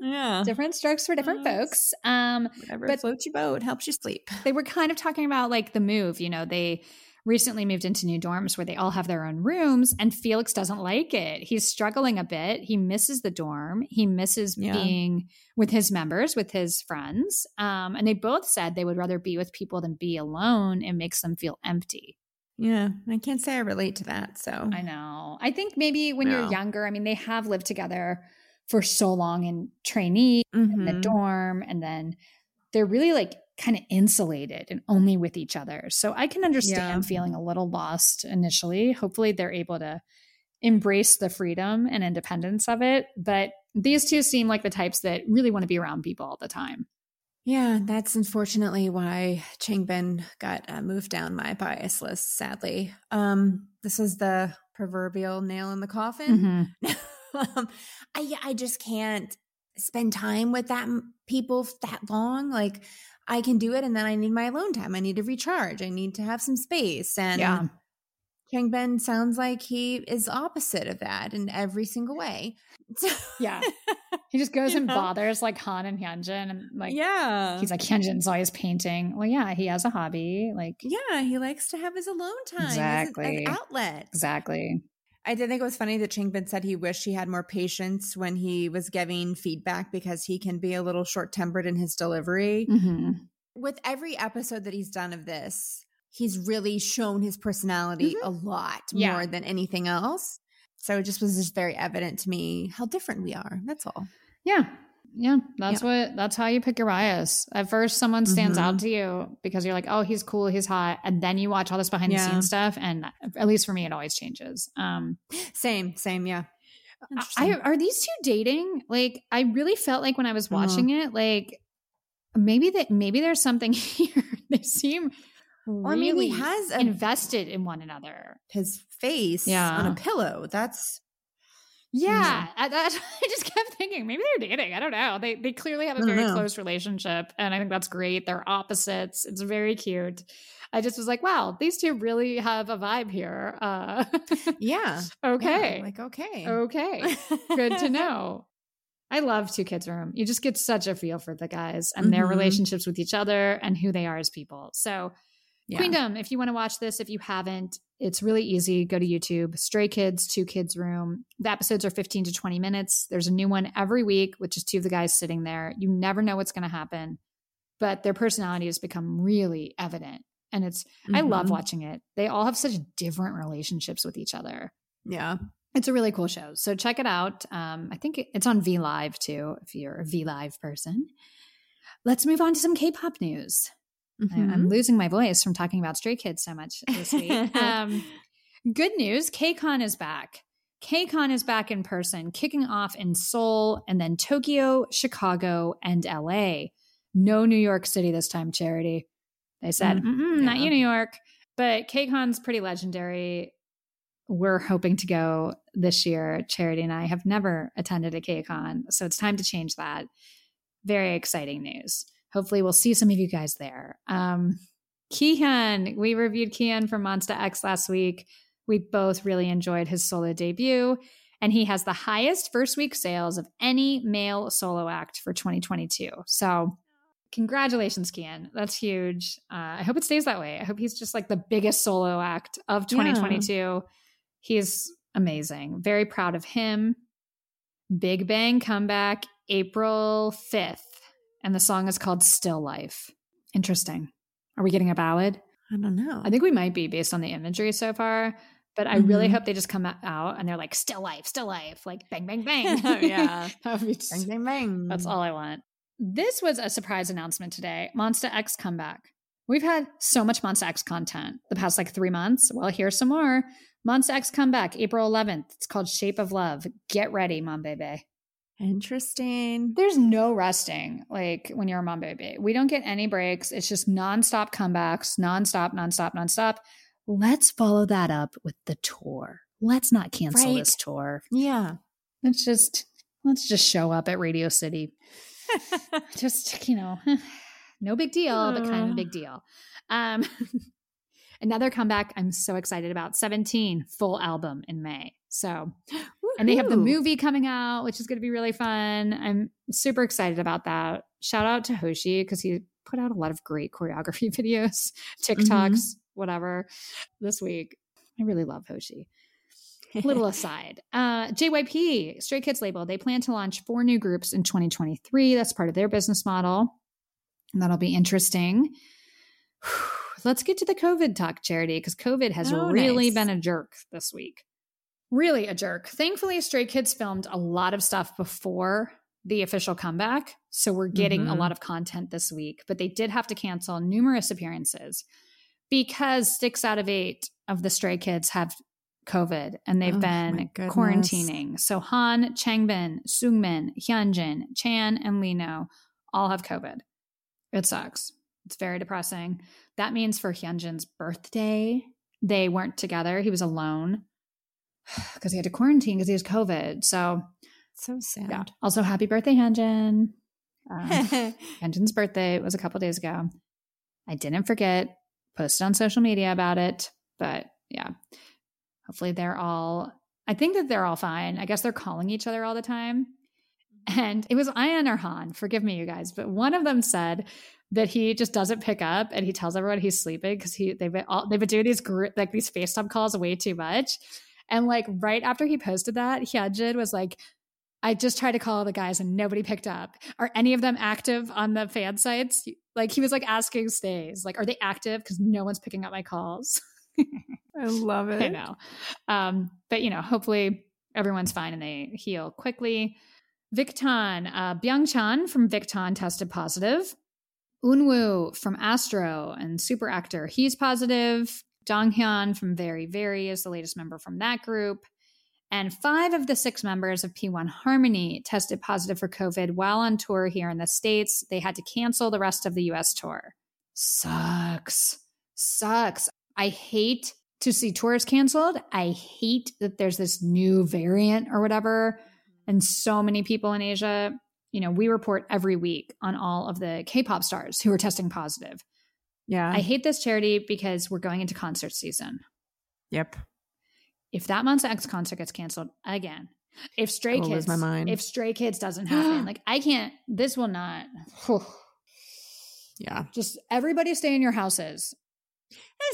yeah. different strokes for different Uh, folks. Um, Whatever but- floats your boat helps you sleep. they were kind of talking about like the move. You know, they recently moved into new dorms where they all have their own rooms, and Felix doesn't like it. He's struggling a bit. He misses the dorm. He misses Yeah. being with his members, with his friends. Um, and they both said they would rather be with people than be alone. It makes them feel empty. Yeah, I can't say I relate to that. So I know. I think maybe when you're younger, I mean, they have lived together for so long in trainee in the Mhm. dorm, and then they're really like kind of insulated and only with each other. So I can understand Yeah. feeling a little lost initially. Hopefully, they're able to embrace the freedom and independence of it. But these two seem like the types that really want to be around people all the time. Yeah, that's unfortunately why Changbin got uh, moved down my bias list. Sadly, um, this is the proverbial nail in the coffin. *laughs* um, I I just can't spend time with that people that long. Like I can do it, and then I need my alone time. I need to recharge. I need to have some space. And Yeah. Changbin sounds like he is opposite of that in every single way. Yeah. *laughs* He just goes and know? bothers like Han and Hyunjin and like yeah, he's like Hyunjin's always painting. Well, yeah, he has a hobby. Like yeah, he likes to have his alone time. Exactly. outlet. exactly. I did think it was funny that Changbin said he wished he had more patience when he was giving feedback because he can be a little short tempered in his delivery. hmm With every episode that he's done of this, he's really shown his personality a lot Yeah. more than anything else. So it just was just very evident to me how different we are. That's all. Yeah. Yeah. That's what that's how you pick your bias. At first someone stands out to you because you're like, oh, he's cool, he's hot. And then you watch all this behind the scenes stuff. And at least for me, it always changes. Um Same, same, yeah. I, are these two dating? Like, I really felt like when I was Uh-huh. watching it, like maybe that maybe there's something *laughs* here. they seem or really mean, he has a- invested in one another. his face Yeah. on a pillow. That's Yeah, I, that, *laughs* I just kept thinking maybe they're dating. I don't know. They they clearly have a very know. close relationship, and I think that's great. They're opposites. It's very cute. I just was like, wow, these two really have a vibe here. Uh, *laughs* yeah. okay, Yeah, like okay. okay, good to *laughs* know. I love Two Kids Room. You just get such a feel for the guys and their Mhm. relationships with each other and who they are as people. So Yeah. Queendom, if you want to watch this, if you haven't, it's really easy. Go to YouTube, Stray Kids, Two Kids Room. The episodes are 15 to 20 minutes. There's a new one every week, which is two of the guys sitting there. You never know what's going to happen, but their personalities become really evident. And it's, I love Mhm. watching it. They all have such different relationships with each other. Yeah. It's a really cool show. So check it out. Um, I think it's on V Live too, if you're a V Live person. Let's move on to some K pop news. I- Mhm. I'm losing my voice from talking about Stray Kids so much this week. *laughs* um, good news KCON is back. KCON is back in person, kicking off in Seoul and then Tokyo, Chicago, and LA. No New York City this time, Charity. They said, Mm, Mm-mm, not you, New York. But KCON's pretty legendary. We're hoping to go this year. Charity and I have never attended a KCON, so it's time to change that. Very exciting news. Hopefully, we'll see some of you guys there. Um, Kihyun, we reviewed Kihyun from Monsta X last week. We both really enjoyed his solo debut, and he has the highest first week sales of any male solo act for 2022. So, congratulations, Kian. That's huge. Uh, I hope it stays that way. I hope he's just like the biggest solo act of 2022. He's amazing. Very proud of him. Big Bang comeback April 5th, and the song is called Still Life. Interesting. Are we getting a ballad? I don't know. I think we might be based on the imagery so far, but I really Mhm. hope they just come out and they're like, still life, still life, like bang, bang, bang. *laughs* Yeah. *laughs* Would be just- bang, bang, bang. that's all I want. This was a surprise announcement today Monsta X comeback. We've had so much Monsta X content the past like three months. Well, here's some more. Monsta X comeback, April 11th. It's called Shape of Love. Get ready, Monbebe. Interesting. There's no resting like when you're a Monbebe. We don't get any breaks. It's just nonstop comebacks, nonstop, nonstop, nonstop. Let's follow that up with the tour. Let's not cancel Right. this tour. Yeah. Let's just let's just show up at Radio City. *laughs* Just, you know, *laughs* no big deal, but kind of a big deal. Um, *laughs* another comeback I'm so excited about 17 full album in May. So, and they have the movie coming out, which is going to be really fun. I'm super excited about that. Shout out to Hoshi because he put out a lot of great choreography *laughs* videos, TikToks, whatever this week. I really love Hoshi. *laughs* Little aside, uh, JYP, Stray Kids label, they plan to launch four new groups in 2023. That's part of their business model. And that'll be interesting. *sighs* Let's get to the COVID talk, Charity, because COVID has Oh, really nice. been a jerk this week. Really a jerk. Thankfully, Stray Kids filmed a lot of stuff before the official comeback. So we're getting a Mhm. lot of content this week, but they did have to cancel numerous appearances because six out of eight of the Stray Kids have COVID and they've Oh, been quarantining. So Han, Changbin, Seungmin, Hyunjin, Chan, and Lee Know all have COVID. It sucks. It's very depressing. That means for Hyunjin's birthday, they weren't together. He was alone *sighs* because he had to quarantine because he has COVID. So, So sad. yeah. Also, happy birthday, Hyunjin. Um, *laughs* Hyunjin's birthday was a couple days ago. I didn't forget, posted on social media about it, but yeah, hopefully they're all, I think that they're all fine. I guess they're calling each other all the time. And it was I.N or Han, forgive me, you guys, but one of them said that he just doesn't pick up and he tells everyone he's sleeping because he they've been all, they've been doing these gr- like these FaceTime calls way too much. And like right after he posted that, Hyunjin was like, I just tried to call the guys and nobody picked up. Are any of them active on the fan sites? Like he was like asking stays, like, are they active? Because no one's picking up my calls. I love *laughs* it. I know. Um, but you know, hopefully everyone's fine and they heal quickly. Victon, uh, Byung-chan from Victon tested positive. Eunwoo from Astro and Super Actor, he's positive. Donghyun from VERIVERY is the latest member from that group. And five of the six members of P1 Harmony tested positive for COVID while on tour here in the States. They had to cancel the rest of the US tour. Sucks. Sucks. I hate to see tours canceled. I hate that there's this new variant or whatever. And so many people in Asia, you know, we report every week on all of the K pop stars who are testing positive. Yeah. I hate this charity because we're going into concert season. yep. If that Monsta X concert gets canceled again, if Stray I will lose Kids, my mind. if Stray Kids doesn't happen, *gasps* like I can't. This will not. Yeah. Just everybody stay in your houses.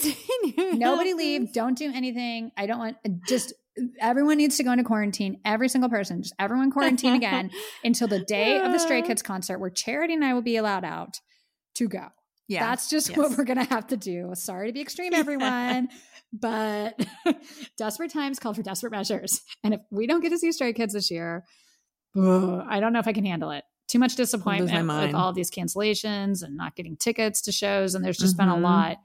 *laughs* Nobody leave. Don't do anything. I don't want. Just everyone needs to go into quarantine. Every single person. Just everyone quarantine *laughs* again until the day of the Stray Kids concert, where Charity and I will be allowed out to go. Yeah. That's just Yes. what we're gonna have to do. Sorry to be extreme, everyone, *laughs* but *laughs* desperate times call for desperate measures. *laughs* And if we don't get to see Stray Kids this year, ugh, I don't know if I can handle it. Too much disappointment with all these cancellations and not getting tickets to shows, and there's just been a Mhm. lot.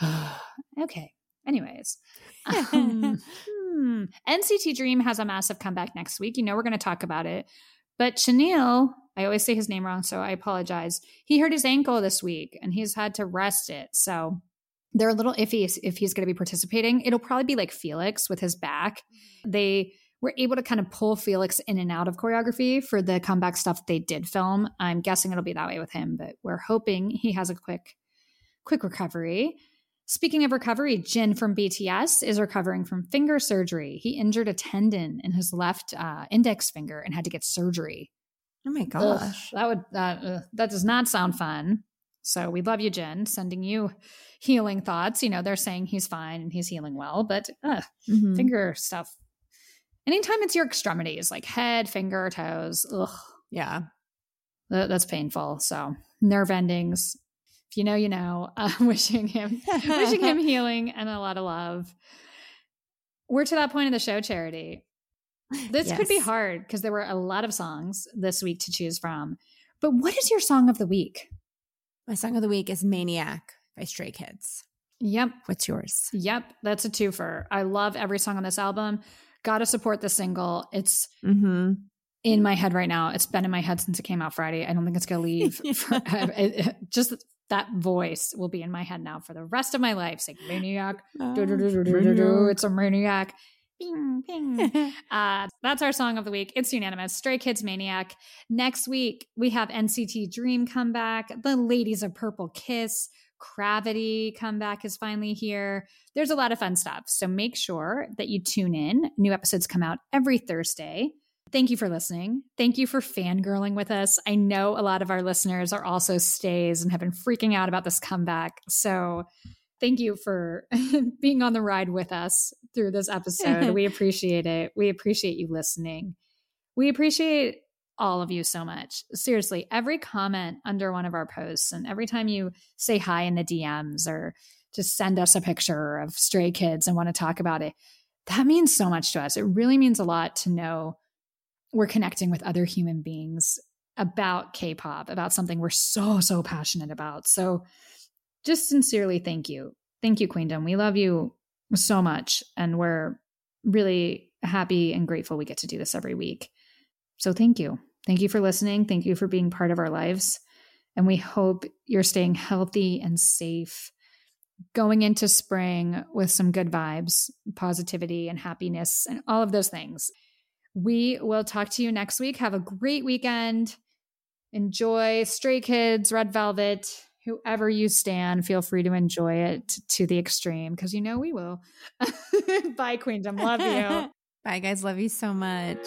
*sighs* okay. Anyways, um, hmm. NCT Dream has a massive comeback next week. You know we're going to talk about it. But Chenle, I always say his name wrong, so I apologize. He hurt his ankle this week and he's had to rest it. So they're a little iffy if- he's going to be participating. It'll probably be like Felix with his back. They were able to kind of pull Felix in and out of choreography for the comeback stuff they did film. I'm guessing it'll be that way with him, but we're hoping he has a quick, quick recovery. Speaking of recovery, Jin from BTS is recovering from finger surgery. He injured a tendon in his left uh, index finger and had to get surgery. Oh my Ugh, gosh. that would that ugh, that does not sound fun. So we love you, Jin. Sending you healing thoughts. You know they're saying he's fine and he's healing well, but ugh, Mhm. finger stuff. Anytime it's your extremities, like head, finger, toes, ugh, Yeah. that, that's painful. So nerve endings. If you know, you know. *laughs* Uh, wishing him, wishing him *laughs* healing and a lot of love. We're to that point in the show, Charity. This could be hard because there were a lot of songs this week to choose from. But what is your song of the week? My song of the week is Maniac by Stray Kids. Yep. What's yours? Yep. That's a twofer. I love every song on this album. Gotta support the single. It's Mm-hmm. in my head right now. It's been in my head since it came out Friday. I don't think it's going to leave. *laughs* For, it- it- just that voice will be in my head now for the rest of my life. Maniac, do, do, do, do. it's a maniac. Bing, bing. *laughs* uh, that's our song of the week. It's unanimous. Stray Kids Maniac. Next week, we have NCT Dream come back. The Ladies of Purple Kiss. Gravity comeback is finally here. There's a lot of fun stuff. So make sure that you tune in. New episodes come out every Thursday. Thank you for listening. Thank you for fangirling with us. I know a lot of our listeners are also stays and have been freaking out about this comeback. So thank you for *laughs* being on the ride with us through this episode. *laughs* we appreciate it. We appreciate you listening. We appreciate all of you so much. Seriously, every comment under one of our posts and every time you say hi in the DMs or just send us a picture of stray kids and want to talk about it, that means so much to us. It really means a lot to know we're connecting with other human beings about K pop, about something we're so, so passionate about. So just sincerely thank you. Thank you, Queendom. We love you so much. And we're really happy and grateful we get to do this every week. So thank you. Thank you for listening. Thank you for being part of our lives. And we hope you're staying healthy and safe going into spring with some good vibes, positivity, and happiness, and all of those things. We will talk to you next week. Have a great weekend. Enjoy Stray Kids, Red Velvet, whoever you stand, feel free to enjoy it to the extreme because you know we will. *laughs* Bye, Queendom. Love you. *laughs* Bye, guys. Love you so much.